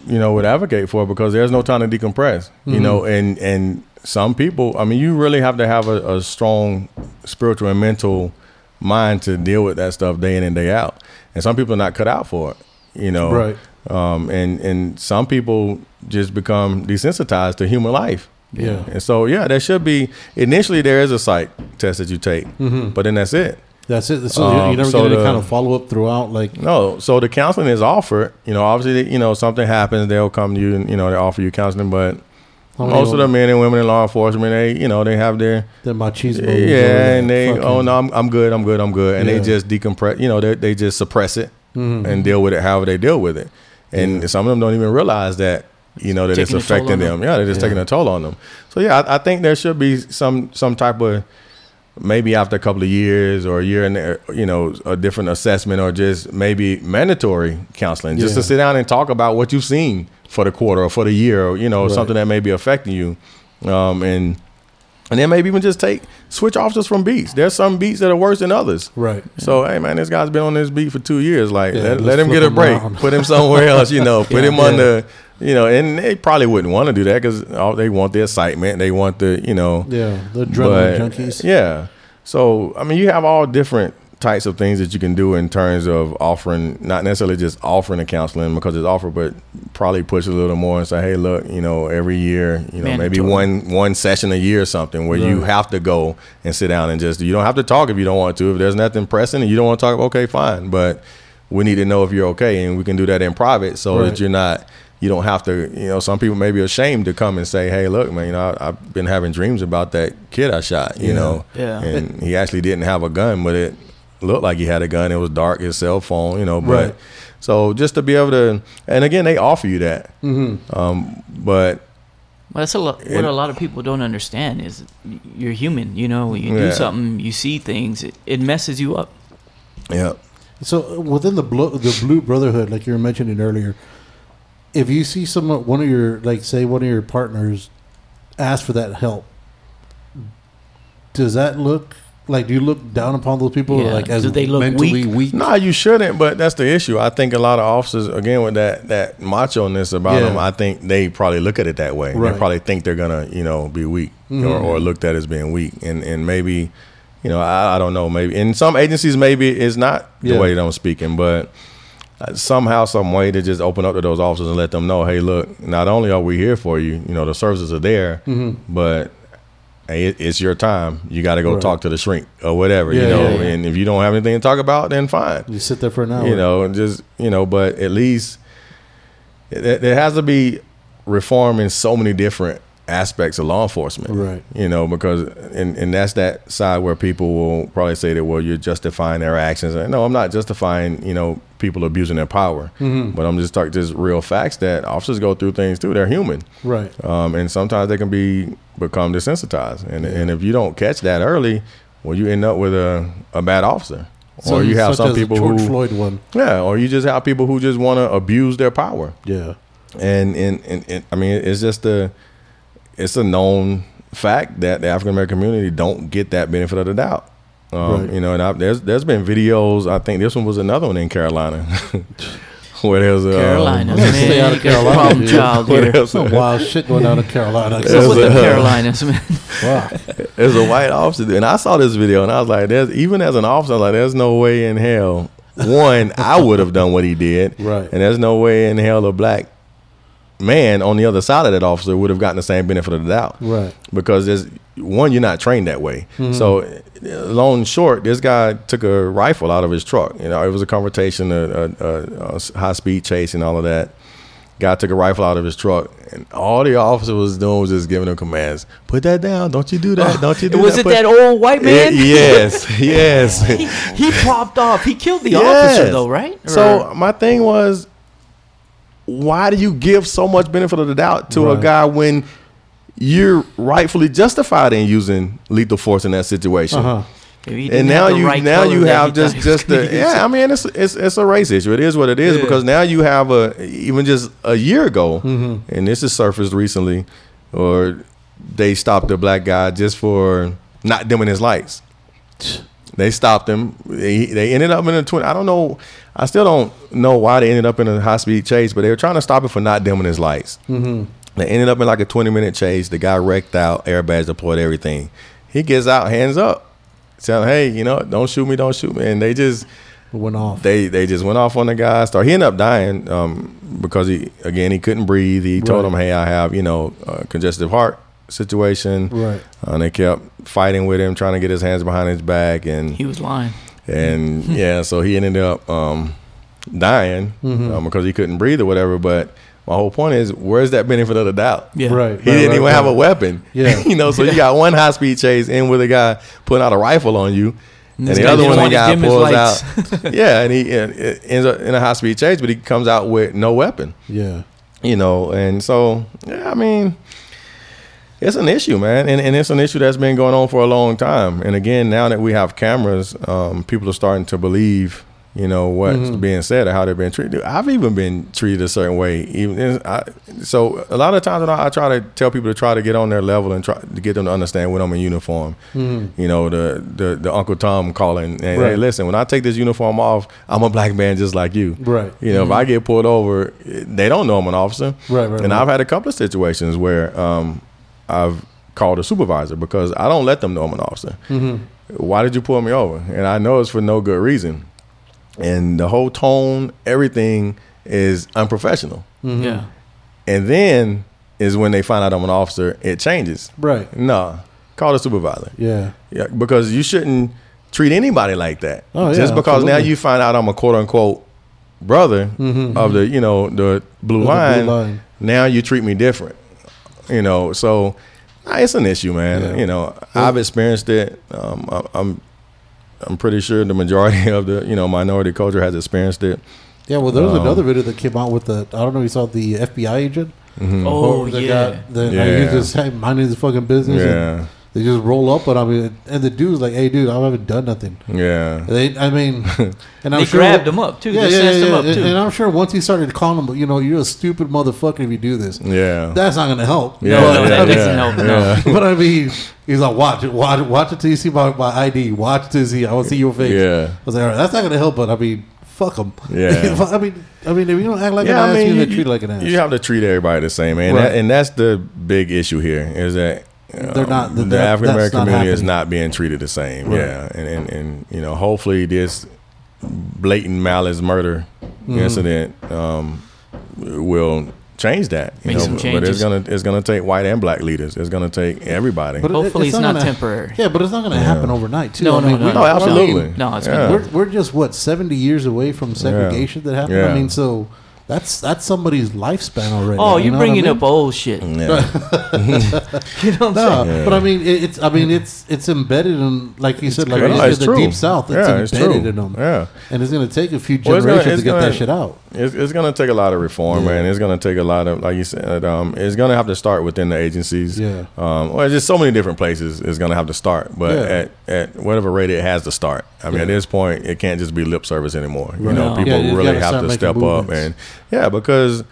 you know would advocate for because there's no time to decompress. You know, and and some people, I mean, you really have to have a, a strong spiritual and mental mind to deal with that stuff day in and day out. And some people are not cut out for it. You know, Right. Um, and and some people just become desensitized to human life. Yeah. And so yeah, there should be initially there is a psych test that you take, but then that's it. That's it. So you- Um, you never so get any the- kind of follow up throughout, like No, so the counseling is offered. You know, obviously, you know, something happens, they'll come to you and you know they offer you counseling. But how most of the men and women in law enforcement, they you know they have their the machismo. yeah, and they fucking- oh no, I'm I'm good, I'm good, I'm good, and Yeah. they just decompress. You know, they they just suppress it Mhm. and deal with it however they deal with it. And Yeah. some of them don't even realize that you know that it's Taking a toll affecting on them. Yeah, they're just Yeah. taking a toll on them. So yeah, I, I think there should be some some type of maybe after a couple of years or a year and there, you know a different assessment or just maybe mandatory counseling just to sit down and talk about what you've seen for the quarter or for the year or you know Right. something that may be affecting you um, and and then maybe even just take switch officers from beats there's some beats that are worse than others right. so hey man, this guy's been on this beat for two years. Like Yeah, let, let's him get a break. around. Put him somewhere else. You know, put Yeah. him Yeah. under. You know, and they probably wouldn't want to do that because they want the excitement. They want the you know. Yeah, the adrenaline junkies. Yeah. So I mean, you have all different types of things that you can do in terms of offering, not necessarily just offering the counseling because it's offered, but probably push a little more and say, hey, look, you know, every year, you know, maybe one one session a year or something where you have to go and sit down and just you don't have to talk if you don't want to. If there's nothing pressing and you don't want to talk, okay, fine. But we need to know if you're okay, and we can do that in private so Right. that you're not. You don't have to, you know. Some people may be ashamed to come and say, "Hey, look, man, you know, I, I've been having dreams about that kid I shot." You Yeah. know, Yeah. and he actually didn't have a gun, but it looked like he had a gun. It was dark, his cell phone, you know. But Right. so just to be able to, and again, they offer you that, Mm-hmm. um, but Well, that's a lot. What And- a lot of people don't understand is you're human. You know, you Yeah. do something, you see things, it, it messes you up. yeah, So uh, within the blue, the blue brotherhood, like you were mentioning earlier, if you see some one of your like say one of your partners ask for that help, does that look like do you look down upon those people Yeah. like as Do they look mentally weak? weak? No, you shouldn't. But that's the issue. I think a lot of officers, again, with that that macho ness about Yeah. them, I think they probably look at it that way. Right. They probably think they're gonna, you know, be weak Mhm. or, or looked at as being weak, and and maybe, you know, I, I don't know. Maybe in some agencies, maybe it's not the Yeah. way that I'm speaking, but. uh, Somehow, some way, to just open up to those officers and let them know, hey, look, not only are we here for you, you know, the services are there, Mm-hmm. but hey, it's your time. You got to go Right. talk to the shrink or whatever, Yeah, you know. yeah, yeah. And if you don't have anything to talk about, then fine You sit there for an hour. you know, and just you know, but at least there, has to be reform in so many different aspects of law enforcement, Right. You know, because and and that's that side where people will probably say that well, you're justifying their actions. And no, I'm not justifying you know people abusing their power, Mm-hmm. but I'm just talking just real facts that officers go through things too. They're human, right. um, and sometimes they can be become desensitized, and and if you don't catch that early, well, you end up with a a bad officer. or you have some people George who Floyd one. yeah, or you just have people who just want to abuse their power, Yeah. and and, and, and I mean, it's just a it's a known fact that the African American community don't get that benefit of the doubt. Um, Right. You know, and I, there's there's been videos. I think this one was another one in Carolina, where there's a Carolina, Um, man, out of you got a Carolina, problem dude. child here. else? Some wild shit going on in Carolina. So There's with the Carolinas, man. wow. There's a white officer, and I saw this video, and I was like, "There's even as an officer, I was like, there's no way in hell, one, I would have done what he did, Right. And there's no way in hell a black man on the other side of that officer would have gotten the same benefit of the doubt, Right. Because there's one, you're not trained that way. Mm-hmm. So, long and short, this guy took a rifle out of his truck. You know, it was a confrontation, a, a, a, high speed chase, and all of that. Guy took a rifle out of his truck, and all the officer was doing was just giving him commands. Put that down. Don't you do that. Don't you do Was that. it Put- that old white man? It- yes, yes. he, he popped off. He killed the Yes. officer, though, right? So Or- my thing was, why do you give so much benefit of the doubt to a guy when you're rightfully justified in using lethal force in that situation? Uh huh. Maybe he didn't And now you right now you have just just the yeah I mean it's it's it's a race issue it is what it is Yeah. because now you have a even just a year ago Mm-hmm. and this has surfaced recently or they stopped a black guy just for not dimming his lights they stopped him they, they ended up in a twin I don't know I still don't know why they ended up in a high speed chase but they were trying to stop him for not dimming his lights Mm-hmm. they ended up in like a 20 minute chase. The guy wrecked out, airbags deployed, everything. He gets out, hands up, telling, "Hey, you know, don't shoot me, don't shoot me." And they just Went off. they they just went off on the guy. Start. He ended up dying um, because he again he couldn't breathe. He told Right. him, "Hey, I have you know a congestive heart situation." right. Uh, and they kept fighting with him, trying to get his hands behind his back, and he was lying. and yeah, so he ended up um, dying Mm-hmm. um, because he couldn't breathe or whatever. But my whole point is, where's that benefit of the doubt? Yeah. Right. He didn't even have a weapon. Yeah. you know, so you got one high speed chase in with a guy putting out a rifle on you. And this the other one, the want to guy pulls out. yeah, and he uh, ends up in a high speed chase, but he comes out with no weapon Yeah. you know, and so yeah, I mean, it's an issue, man, and, and it's an issue that's been going on for a long time. And again, now that we have cameras, um, people are starting to believe, you know, what's Mm-hmm. being said or how they're being treated. I've even been treated a certain way. Even I, so, a lot of times when I, I try to tell people to try to get on their level and try to get them to understand when I'm in uniform, you know, the the, the Uncle Tom calling, and hey, listen, when I take this uniform off, I'm a black man just like you, Right. You know, if I get pulled over, they don't know I'm an officer. Right, right, And right. I've had a couple of situations where um, I've called a supervisor because I don't let them know I'm an officer. Mm-hmm. Why did you pull me over? And I know it's for no good reason. And the whole tone, everything is unprofessional. Mm-hmm. Yeah. And then is when they find out I'm an officer, it changes. Right. No, call the supervisor. Yeah. Yeah, because you shouldn't treat anybody like that. Oh, yeah, Just because now you find out I'm a quote unquote brother of the you know the blue, Of the blue line. now you treat me different. You know, so ah, it's an issue, man. Yeah. You know, I've experienced it. Um, I, I'm I'm pretty sure the majority of the you know minority culture has experienced it. Yeah, well, there was Um, another video that came out with the I don't know. if You saw the FBI agent. Oh Or the yeah. guy that Yeah. he just hey, minding his fucking business. and Yeah, they just roll up, but I mean, and the dude's like, "Hey, dude, I haven't done nothing." yeah. They, I mean, and I'm They sure grabbed him up too. Yeah, they yeah, snatched yeah, him up and, too. and I'm sure once he started calling him, you know, you're a stupid motherfucker if you do this. Yeah. That's not going to help. yeah, No, no, yeah, that yeah, doesn't help, no. but I mean, he's like, watch it, watch it, watch it till you see my, my ID. Watch till you see, I want to see your face. Yeah. I was like, all right, that's not going to help, but I mean, fuck them. Yeah. I mean, I mean, if you don't act like yeah, an I ass, mean, you you, get treated like an ass. you have to treat everybody the same, man. Right. That- and that's the big issue here is that uh, They're not- the that- African American that's not community is not being treated the same. Right. Yeah, and, and and you know, hopefully this blatant malice murder Mm-hmm. incident um, will change that. You Make know, some but it's gonna it's gonna take white and black leaders. It's gonna take everybody. But Hopefully it's not gonna- temporary. Yeah, but it's not going to happen overnight, too. No, I no, mean, no, we- no. oh, I mean, absolutely. No, it's yeah. gonna- We're, we're just what seventy years away from segregation that happened. Yeah. I mean, so that's that's somebody's lifespan already. Oh, you you're know what I bringing mean? up old shit. You Yeah. know what I'm No, saying? but I mean, it, it's I mean, it's it's embedded in like you said, like you said, it's the deep south. It's Yeah, it's embedded true. in them, Yeah. and it's going to take a few Well, generations it's gonna- to get that gonna- shit out. It's, it's going to take a lot of reform, Yeah. man. It's going to take a lot of, like you said, um, it's going to have to start within the agencies. Yeah. Um, well, just so many different places it's going to have to start, but Yeah. at, at whatever rate it has to start. I mean, Yeah. at this point, it can't just be lip service anymore. You know, No. people Yeah, really have to making step up and yeah, because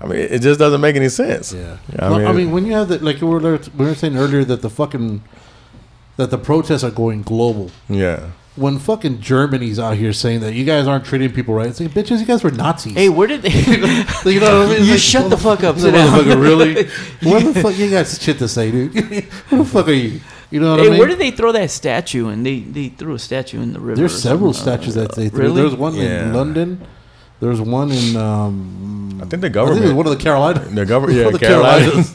I mean, it just doesn't make any sense. Yeah, I Well, mean, I mean, when you have the like we were we were saying earlier that the fucking that the protests are going global. yeah. When fucking Germany's out here saying that you guys aren't treating people right, it's like bitches, you guys were Nazis. Hey, where did they? you know what I mean? It's you like, shut the fuck up. It's Sit down. motherfucker, really? what the fuck? You got shit to say, dude. Who the fuck are you? You know what Hey, I mean? where did they throw that statue? And they, they threw a statue in the river. There's several something. statues that they threw. really? There's one Yeah. in London. There's one in. Um, I think the I think government, one of the Carolinas. the government, yeah, the Carolina. Carolinas.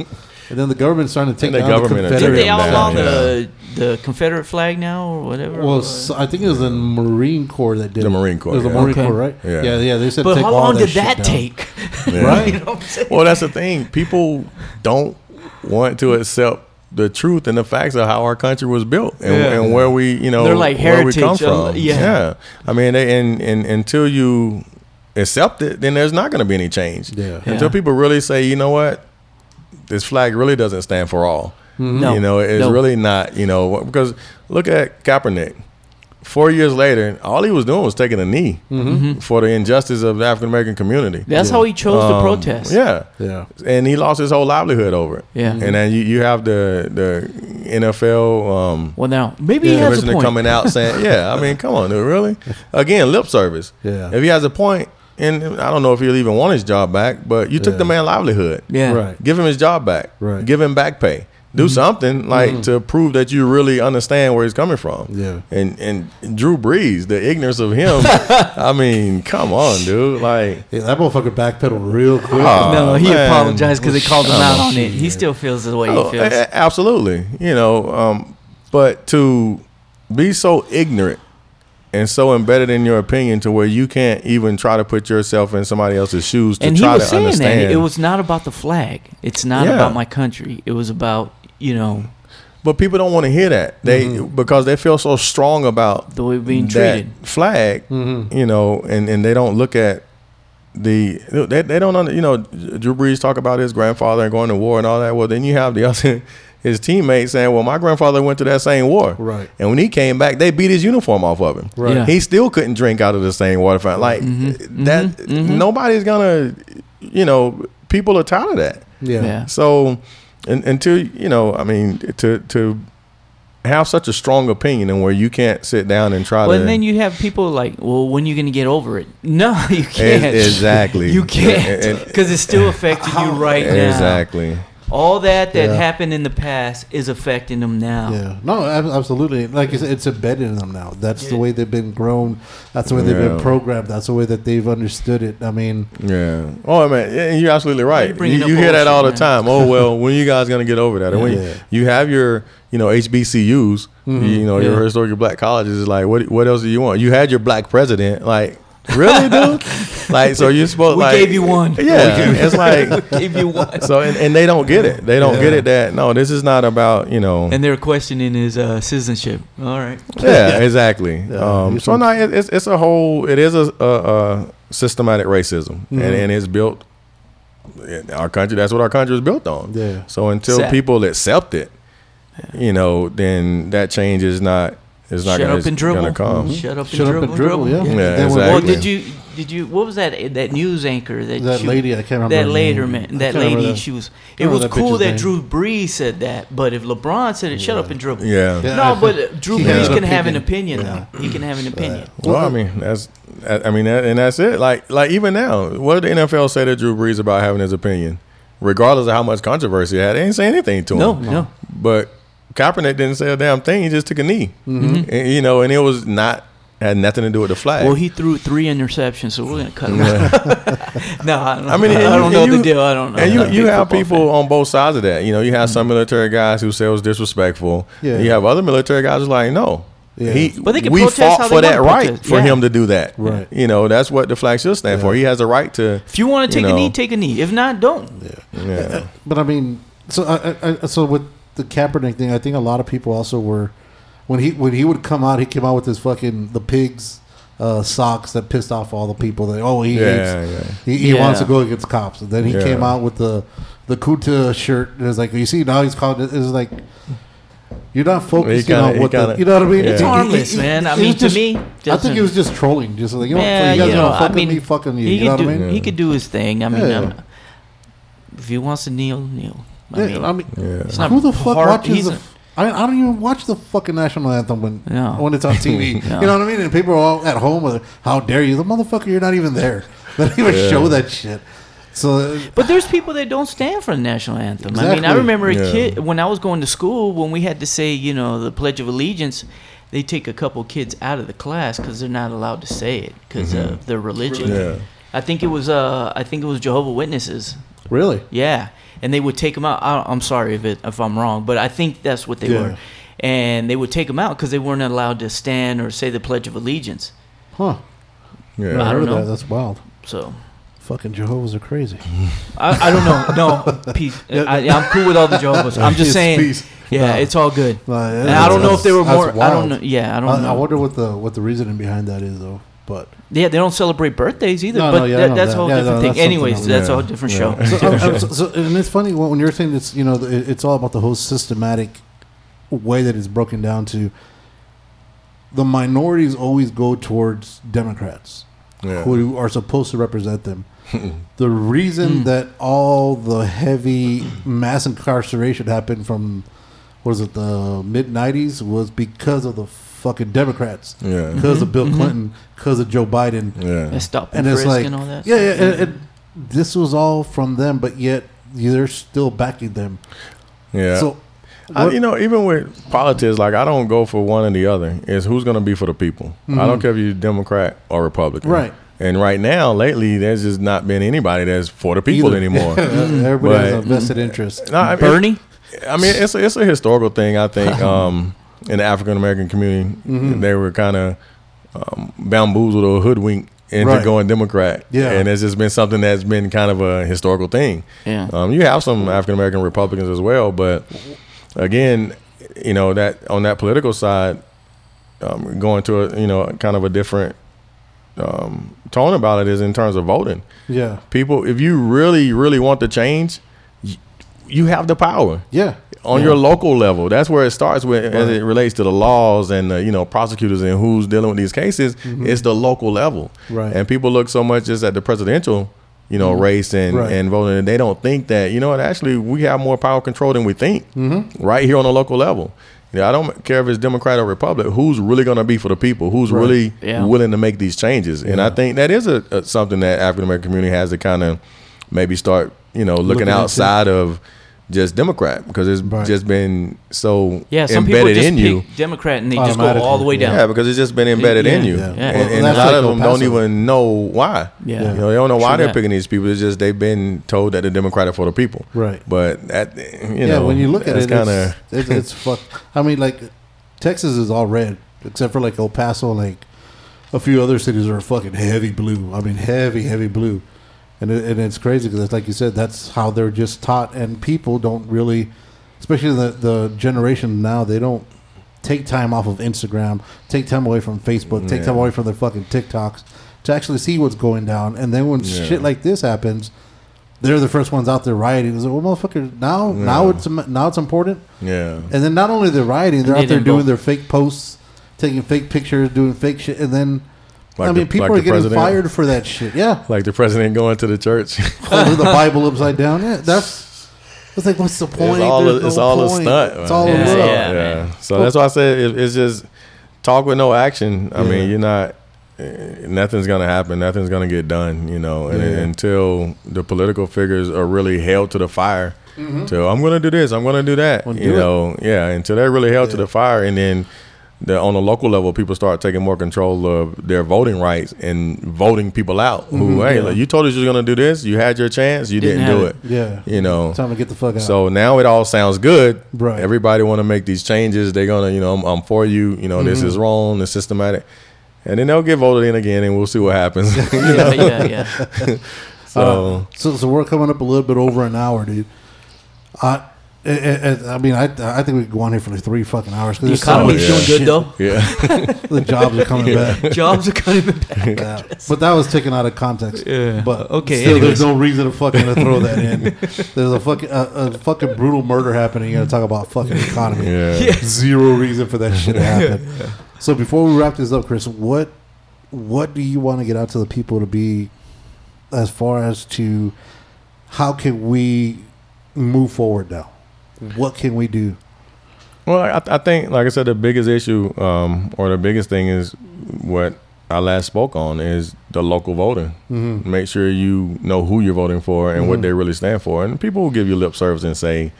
and then the government's trying to take the down government the is Did Confederate. they outlaw down, the the Confederate flag now or whatever? Well, so I think it was the Marine Corps that did The it. Marine Corps, It was the. Marine Okay. Corps, right? Yeah. yeah, yeah. They said, but take how long that did that down. take? Yeah. Right? you know what I'm saying? Well, that's the thing. People don't want to accept the truth and the facts of how our country was built and, Yeah. and where we, you know, They're like where we come heritage, from. yeah. I mean, they, and, and until you accept it, then there's not going to be any change. Yeah. Yeah. Until people really say, you know what, this flag really doesn't stand for all. No, You know, it's no. really not. You know, because look at Kaepernick. Four years later, all he was doing was taking a knee for the injustice of the African American community. That's how he chose to Um, protest. Yeah, Yeah. and he lost his whole livelihood over it. Yeah. and then you, you have the the NFL um, Well, now maybe he has a point. coming out saying, "Yeah, I mean, come on, dude, really?" Again, lip service. Yeah. If he has a point, and I don't know if he'll even want his job back, but you took Yeah. the man livelihood. Yeah, Right. Give him his job back. Right. Give him back pay. Do something like to prove that you really understand where he's coming from. Yeah. And and Drew Brees, the ignorance of him. I mean, come on, dude. Like, Yeah, that motherfucker backpedaled real quick. Oh, No, he man. apologized because they called him out on it. He still feels the way oh, he feels. a- a- absolutely. You know, um, but to be so ignorant and so embedded in your opinion to where you can't even try to put yourself in somebody else's shoes to and he try was to saying understand. that it was not about the flag. It's not Yeah. about my country. It was about you know but people don't want to hear that. They Mm-hmm. because they feel so strong about the way we're being treated. flag, Mm-hmm. you know, and, and they don't look at the they, they don't under, you know Drew Brees talk about his grandfather and going to war and all that. Well, then you have the other his teammates saying, "Well, my grandfather went to that same war, Right. And when he came back, they beat his uniform off of him. Right. Yeah. He still couldn't drink out of the same water fountain. Like Mm-hmm. that, nobody's gonna, you know, people are tired of that. Yeah. Yeah. So, and, until you know, I mean, to to have such a strong opinion and where you can't sit down and try to But to. then you have people like, well, when are you gonna get over it? No, you can't. exactly. You can't because it's still affecting you right now. Exactly. All that that Yeah. happened in the past is affecting them now. Yeah, no, absolutely. Like you said, it's embedded in them now. That's the way they've been grown. That's the way they've been programmed. That's the way that they've understood it. I mean, Yeah. Oh man, yeah, you're absolutely right. You're You, up hear that all the time. Oh well, when you guys gonna get over that? And when you, you have your, you know, HBCUs, Mm-hmm. you know, your Yeah. historically black colleges. Is like, what what else do you want? You had your black president. Like, really, dude? like, so you're supposed We like gave you one. Yeah, it's like Gave you one. so, and, and they don't get it. They don't get it that no, this is not about you know. And they're questioning his uh, citizenship. All right. yeah, exactly. Yeah, um, so should- no, it, it's it's a whole. It is a, a, a systematic racism, Mhm. and, and it's built. in Our country. That's what our country is built on. Yeah. So until Sad. people accept it, you know, then that change is not is not Shut gonna, up and dribble. gonna come. Shut up and Shut up dribble. and dribble, yeah. Yeah, Then Well, did you did you what was that that news anchor that that she- lady, I can't remember. that later man that lady that. she was it was that cool that name. Drew Brees said that but if LeBron said it shut up and dribble Yeah. Yeah. no but uh, Drew He has Brees can have an opinion. opinion though he can have an opinion Well, I mean, that's, I I mean, that, and that's it. Like, like even now, what did the NFL say to Drew Brees about having his opinion, regardless of how much controversy he had? They didn't say anything to him. no no But Kaepernick didn't say a damn thing. He just took a knee. Mm-hmm. And, you know, and it was not had nothing to do with the flag. well he threw three interceptions so we're gonna cut him out no I, don't, I mean, I don't you- know and the deal I don't know and you, I'm not a you have people fan. on both sides of that. You know, you have some mm-hmm. military guys who say it was disrespectful. Yeah. You have other military guys who's like, no. Yeah. He, But they can we protest fought for that right protest. for Yeah. him to do that. Right. You know, that's what the flag should stand for. He has a right to. if you want to you take a knee take a knee if not don't Yeah. yeah. But I mean, so I, I, I- so with the Kaepernick thing, I think a lot of people also were when he when he would come out, he came out with his fucking the pigs uh, socks that pissed off all the people. That oh he Yeah, hates, yeah. he, he Yeah. wants to go against cops. And then he Yeah. came out with the the Kuta shirt. And it's like you see now he's called it. It's like you're not focusing kinda- on what the kinda- you know what I mean. yeah. It's He- he- harmless, man. I it was mean, to just- me, I think he was just trolling. Just like you know, Yeah, you guys you gonna know, fuck I mean, me, fucking you. he You know could what I mean? he could do his thing. I mean, Yeah. um, if he wants to kneel, kneel. I Yeah, mean, I mean, Yeah. it's not who the fuck hard- watches I the? a- f- I, I don't even watch the fucking national anthem when No. when it's on TV. No. You know what I mean? And people are all at home with, "How dare you, the motherfucker? You're not even there. They don't even Yeah. show that shit." So But there's people that don't stand for the national anthem. I mean, I remember a Yeah. kid when I was going to school when we had to say, you know, the Pledge of Allegiance. They take a couple kids out of the class because they're not allowed to say it because of their religion. Yeah. I think it was uh, I think it was Jehovah Witnesses. really, Yeah, and they would take them out. I, I'm sorry if it if I'm wrong, but I think that's what they Yeah. were. And they would take them out because they weren't allowed to stand or say the Pledge of Allegiance. huh? Yeah. I I heard don't know. that. That's wild. So Fucking Jehovah's are crazy. I, I don't know. No, peace. I, I'm cool with all the Jehovah's. I'm just saying. peace. Yeah, No. it's all good. Yeah, And I don't know if they were more. I don't know. Yeah, I don't I, I wonder what the what the reasoning behind that is, though. But yeah, they don't celebrate birthdays either. No, but no, yeah, that, that's that. a whole Yeah, different that's thing. something Anyways, else. that's a whole different Yeah. show. so, so, so- and it's funny when when you're saying it's you know it's all about the whole systematic way that it's broken down to. The minorities always go towards Democrats, Yeah. who are supposed to represent them. the reason Hmm. that all the heavy mass incarceration happened from was it the mid '90s was because of the fucking Democrats, Yeah. because of Bill Mhm. Clinton, because of Joe Biden, Yeah. And stop and and it's frisk like and all that. yeah, yeah, and, and this was all from them, but yet they're still backing them. Yeah. So, I, you know, even with politics, like I don't go for one or the other. It's who's going to be for the people. I don't care if you're Democrat or Republican. Right. And right now, lately, there's just not been anybody that's for the people Either. anymore. everybody has a vested interest. No, I mean, Bernie. I mean, it's a, it's a historical thing. I think um, in the African American community, Mm-hmm. they were kind of um, bamboozled or hoodwinked into Right. going Democrat. Yeah. and it's just been something that's been kind of a historical thing. Yeah. Um, you have some African American Republicans as well, but again, you know that on that political side, um, going to a you know kind of a different um, tone about it is in terms of voting. Yeah. People, if you really really want the change, you have the power Yeah. On your local level. That's where it starts with as it relates to the laws and the, you know prosecutors and who's dealing with these cases. It's the local level, Mm-hmm. Right. And people look so much just at the presidential, you know, race and Right. and voting, and they don't think that you know what actually we have more power control than we think, mm-hmm. right here on the local level. Yeah, I don't care if it's Democrat or Republic. Who's really going to be for the people? Who's Right. really Yeah. willing to make these changes? And I think that is a, a something that African American community has to kind of maybe start, you know, looking, Looking into. outside of just Democrat because it's Right. just been so Yeah, some people embedded just in pick you. Democrat and they just go all the way down. Yeah, because it's just been embedded in you, yeah. and, Well, a lot like of them don't even know why. Yeah. You know, they don't know why True they're that. picking these people. It's just they've been told that the Democrat are for the people. Right. But that you know, yeah, know, when you look at it's it, kind it's, of it's, it's fuck. I mean, like Texas is all red, except for like El Paso, like a few other cities are fucking heavy blue. I mean, heavy, heavy blue, and it, and it's crazy because it's like you said, that's how they're just taught, and people don't really, especially the the generation now, they don't take time off of Instagram, take time away from Facebook, take time away from their fucking TikToks to actually see what's going down, and then when Yeah. shit like this happens. They're the first ones out there rioting. It's like, well, motherfucker, now, now it's now it's important. yeah. And then not only they're rioting, they're And out there doing vote. their fake posts, taking fake pictures, doing fake shit, and then Like I mean, the- people like are getting president. fired for that shit. Yeah, Like the president going to the church. holding the Bible upside down. Yeah, that's it's like, what's the point? It's all, There's a, it's no all a point. stunt. It's all Yeah, a So, look. yeah. yeah. So that's why I said it, it's just talk with no action. I Yeah. mean, you're not. eh, Nothing's gonna happen. Nothing's gonna get done. You know, and Yeah. until the political figures are really held to the fire, to I'm gonna do this, I'm gonna do that. Well, you Mm-hmm. do it. know, yeah. Until they're really held to the fire, and then the, on a local level, people start taking more control of their voting rights and voting people out. Who, Mhm, hey, yeah. like, you told us you were gonna do this. You had your chance. You Didn't didn't, do it. it. Yeah, You know, time to get the fuck out. so now it all sounds good. Right. Everybody want to make these changes. They're gonna, you know, I'm, I'm for you. You know, this Mm-hmm. is wrong. It's systematic, and then they'll get voted in again, and we'll see what happens. yeah, yeah, yeah. So Uh, so so we're coming up a little bit over an hour, dude. I, I, I, I mean, I I think we could go on here for like three fucking hours. The there's so economy's doing good though. yeah, The jobs are coming back. Jobs are coming back. Yeah. But that was taken out of context. Yeah. But Okay, still, anyways. there's no reason to fucking throw that in. There's a fucking a, a fucking brutal murder happening. You're gonna talk about fucking economy. yeah. Zero reason for that shit to happen. So before we wrap this up, Chris, what what do you want to get out to the people to be as far as to how can we move forward now? What can we do? Well, I, I think, like I said, the biggest issue um, or the biggest thing is what I last spoke on is the local voting. Mm-hmm. Make sure you know who you're voting for and Mhm. what they really stand for. And people will give you lip service and say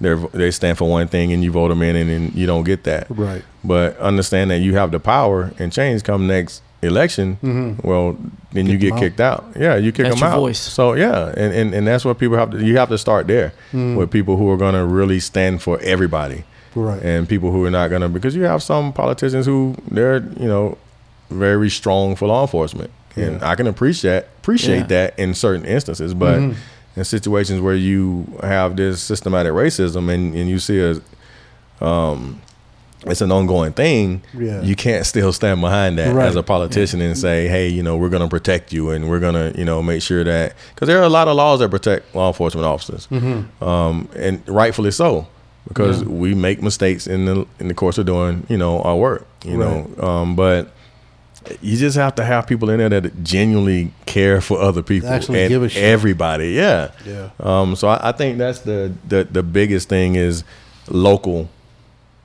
they they stand for one thing and you vote them in and, then you don't get that. Right. But understand that you have the power and change come next election. Mm-hmm. Well, then Kick you get them out. kicked out. Yeah, you kick That's them your out. voice. So yeah, and, and and that's what people have to. You have to start there Mm. with people who are going to really stand for everybody Right. and people who are not going to because you have some politicians who they're you know very strong for law enforcement and i can appreciate appreciate Yeah. that in certain instances but Mhm. in situations where you have this systematic racism and, and you see a um it's an ongoing thing Yeah. you can't still stand behind that Right. as a politician and say hey you know we're going to protect you and we're going to you know make sure that because there are a lot of laws that protect law enforcement officers Mm-hmm. um, and rightfully so because Yeah. we make mistakes in the in the course of doing you know our work you know um, but you just have to have people in there that genuinely care for other people Actually and give a shit. everybody yeah Yeah. um, so I, I think that's the, the the biggest thing is local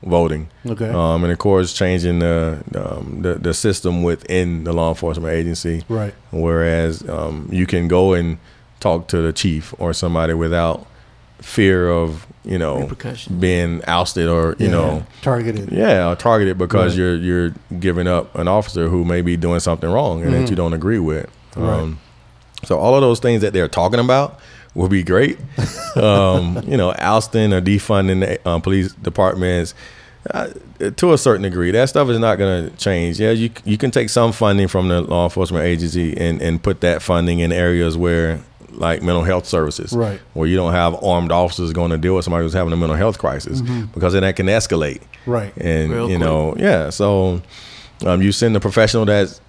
voting Okay. um, and of course changing the, um, the the system within the law enforcement agency right. whereas um, you can go and talk to the chief or somebody without fear of you know Repercussions. being ousted or you Yeah. know targeted. yeah or targeted because Right. you're you're giving up an officer who may be doing something wrong and Mhm. that you don't agree with Right. um, so all of those things that they're talking about will be great um, you know ousting or defunding the, um, police departments Uh, to a certain degree, that stuff is not going to change. Yeah, you you can take some funding from the law enforcement agency and and put that funding in areas where like mental health services, Right. Where you don't have armed officers going to deal with somebody who's having a mental health crisis because then that can escalate, Right. and Real you know, yeah. So um, you send a professional that's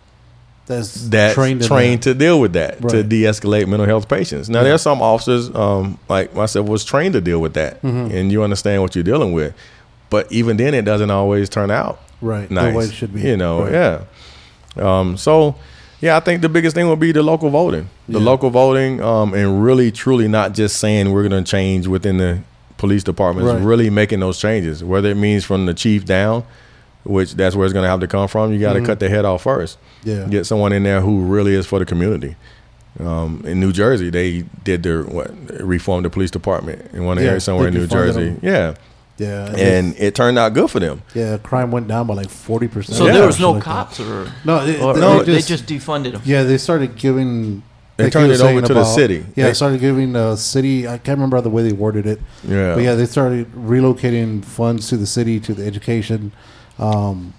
That's that's trained trained, to deal with that to Right. de-escalate mental health patients. Now Yeah. there's some officers um, like myself was trained to deal with that, Mm-hmm. and you understand what you're dealing with. But even then, it doesn't always turn out Right. nice. The way it should be. You know, Right. yeah. Um, so, yeah, I think the biggest thing would be the local voting. The Yeah. local voting, um, and really, truly, not just saying we're going to change within the police departments. Right. Really making those changes, whether it means from the chief down, which that's where it's going to have to come from. You got to cut the head off first. Mm-hmm. Yeah. Get someone in there who really is for the community. Um, in New Jersey, they did their what reformed the police department in one Yeah, area somewhere in New Jersey. them. Yeah, Yeah. and it turned out good for them. yeah, crime went down by like forty percent. So Yeah. there was no cops, or No, it, or, they, just, they just defunded them. yeah, they started giving. They like turned it over saying to the city. Yeah, They- they started giving the city. I can't remember the way they worded it, Yeah, but yeah, they started relocating funds to the city to the education, um,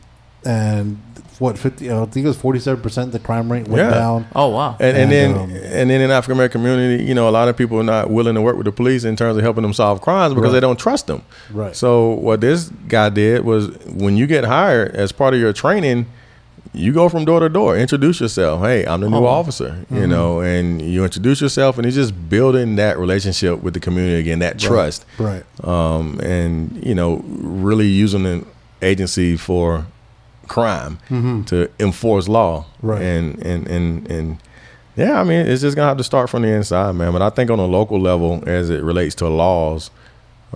and what fifty? I think it was forty-seven percent. The crime rate went Yeah. down. Oh wow. And, and, And, then um, and then in the African American community, you know, a lot of people are not willing to work with the police in terms of helping them solve crimes because Right. they don't trust them. Right. So what this guy did was when you get hired as part of your training, you go from door to door, introduce yourself. Hey, I'm the new Oh. officer, you Mm-hmm. know, and you introduce yourself, and it's just building that relationship with the community again, that trust, Right. um, and you know, really using the agency for crime to enforce law, Mm-hmm. Right. And and and and yeah, I mean, it's just gonna have to start from the inside, man. But I think on a local level, as it relates to laws,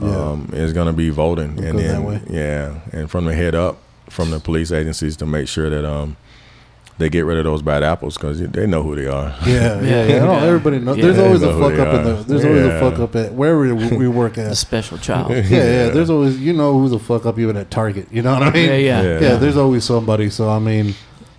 Yeah. um, is gonna be voting, It'll and then yeah, and from the head up, from the police agencies to make sure that um they get rid of those bad apples because they know who they are. Yeah, yeah, yeah. No, Yeah. everybody knows. Yeah. There's always a know who fuck they up in are. the. There's always a fuck up at wherever we we work The at. special child. Yeah, yeah. There's always you know who's a fuck up even at Target. You know what I mean? Yeah, yeah. Yeah. yeah, there's always somebody. So I mean,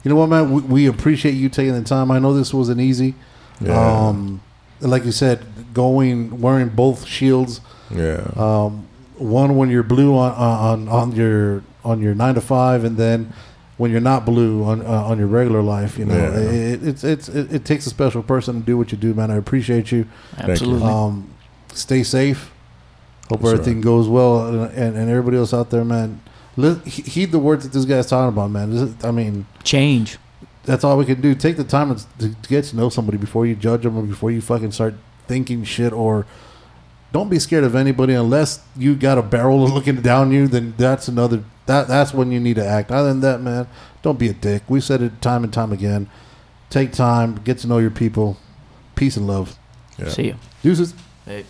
you know what, man? We, we appreciate you taking the time. I know this wasn't easy. Yeah. Um, like you said, going wearing both shields. Yeah, Um, one when you're blue on on on your on your nine to five, and then when you're not blue on uh, on your regular life. You know, Yeah. it, it's it's it, it takes a special person to do what you do, man. I appreciate you. Absolutely. Um, stay safe. Hope That's everything goes well, and, and, and everybody else out there, man. Li- heed the words that this guy's talking about, man. This is, I mean, Change. that's all we can do. Take the time to, to get to know somebody before you judge them or before you fucking start thinking shit. Or don't be scared of anybody unless you got a barrel looking down you. Then that's another. That that's when you need to act. Other than that, man, don't be a dick. We said it time and time again. Take time, get to know your people. Peace and love. yeah. See you. Deuces. Hey.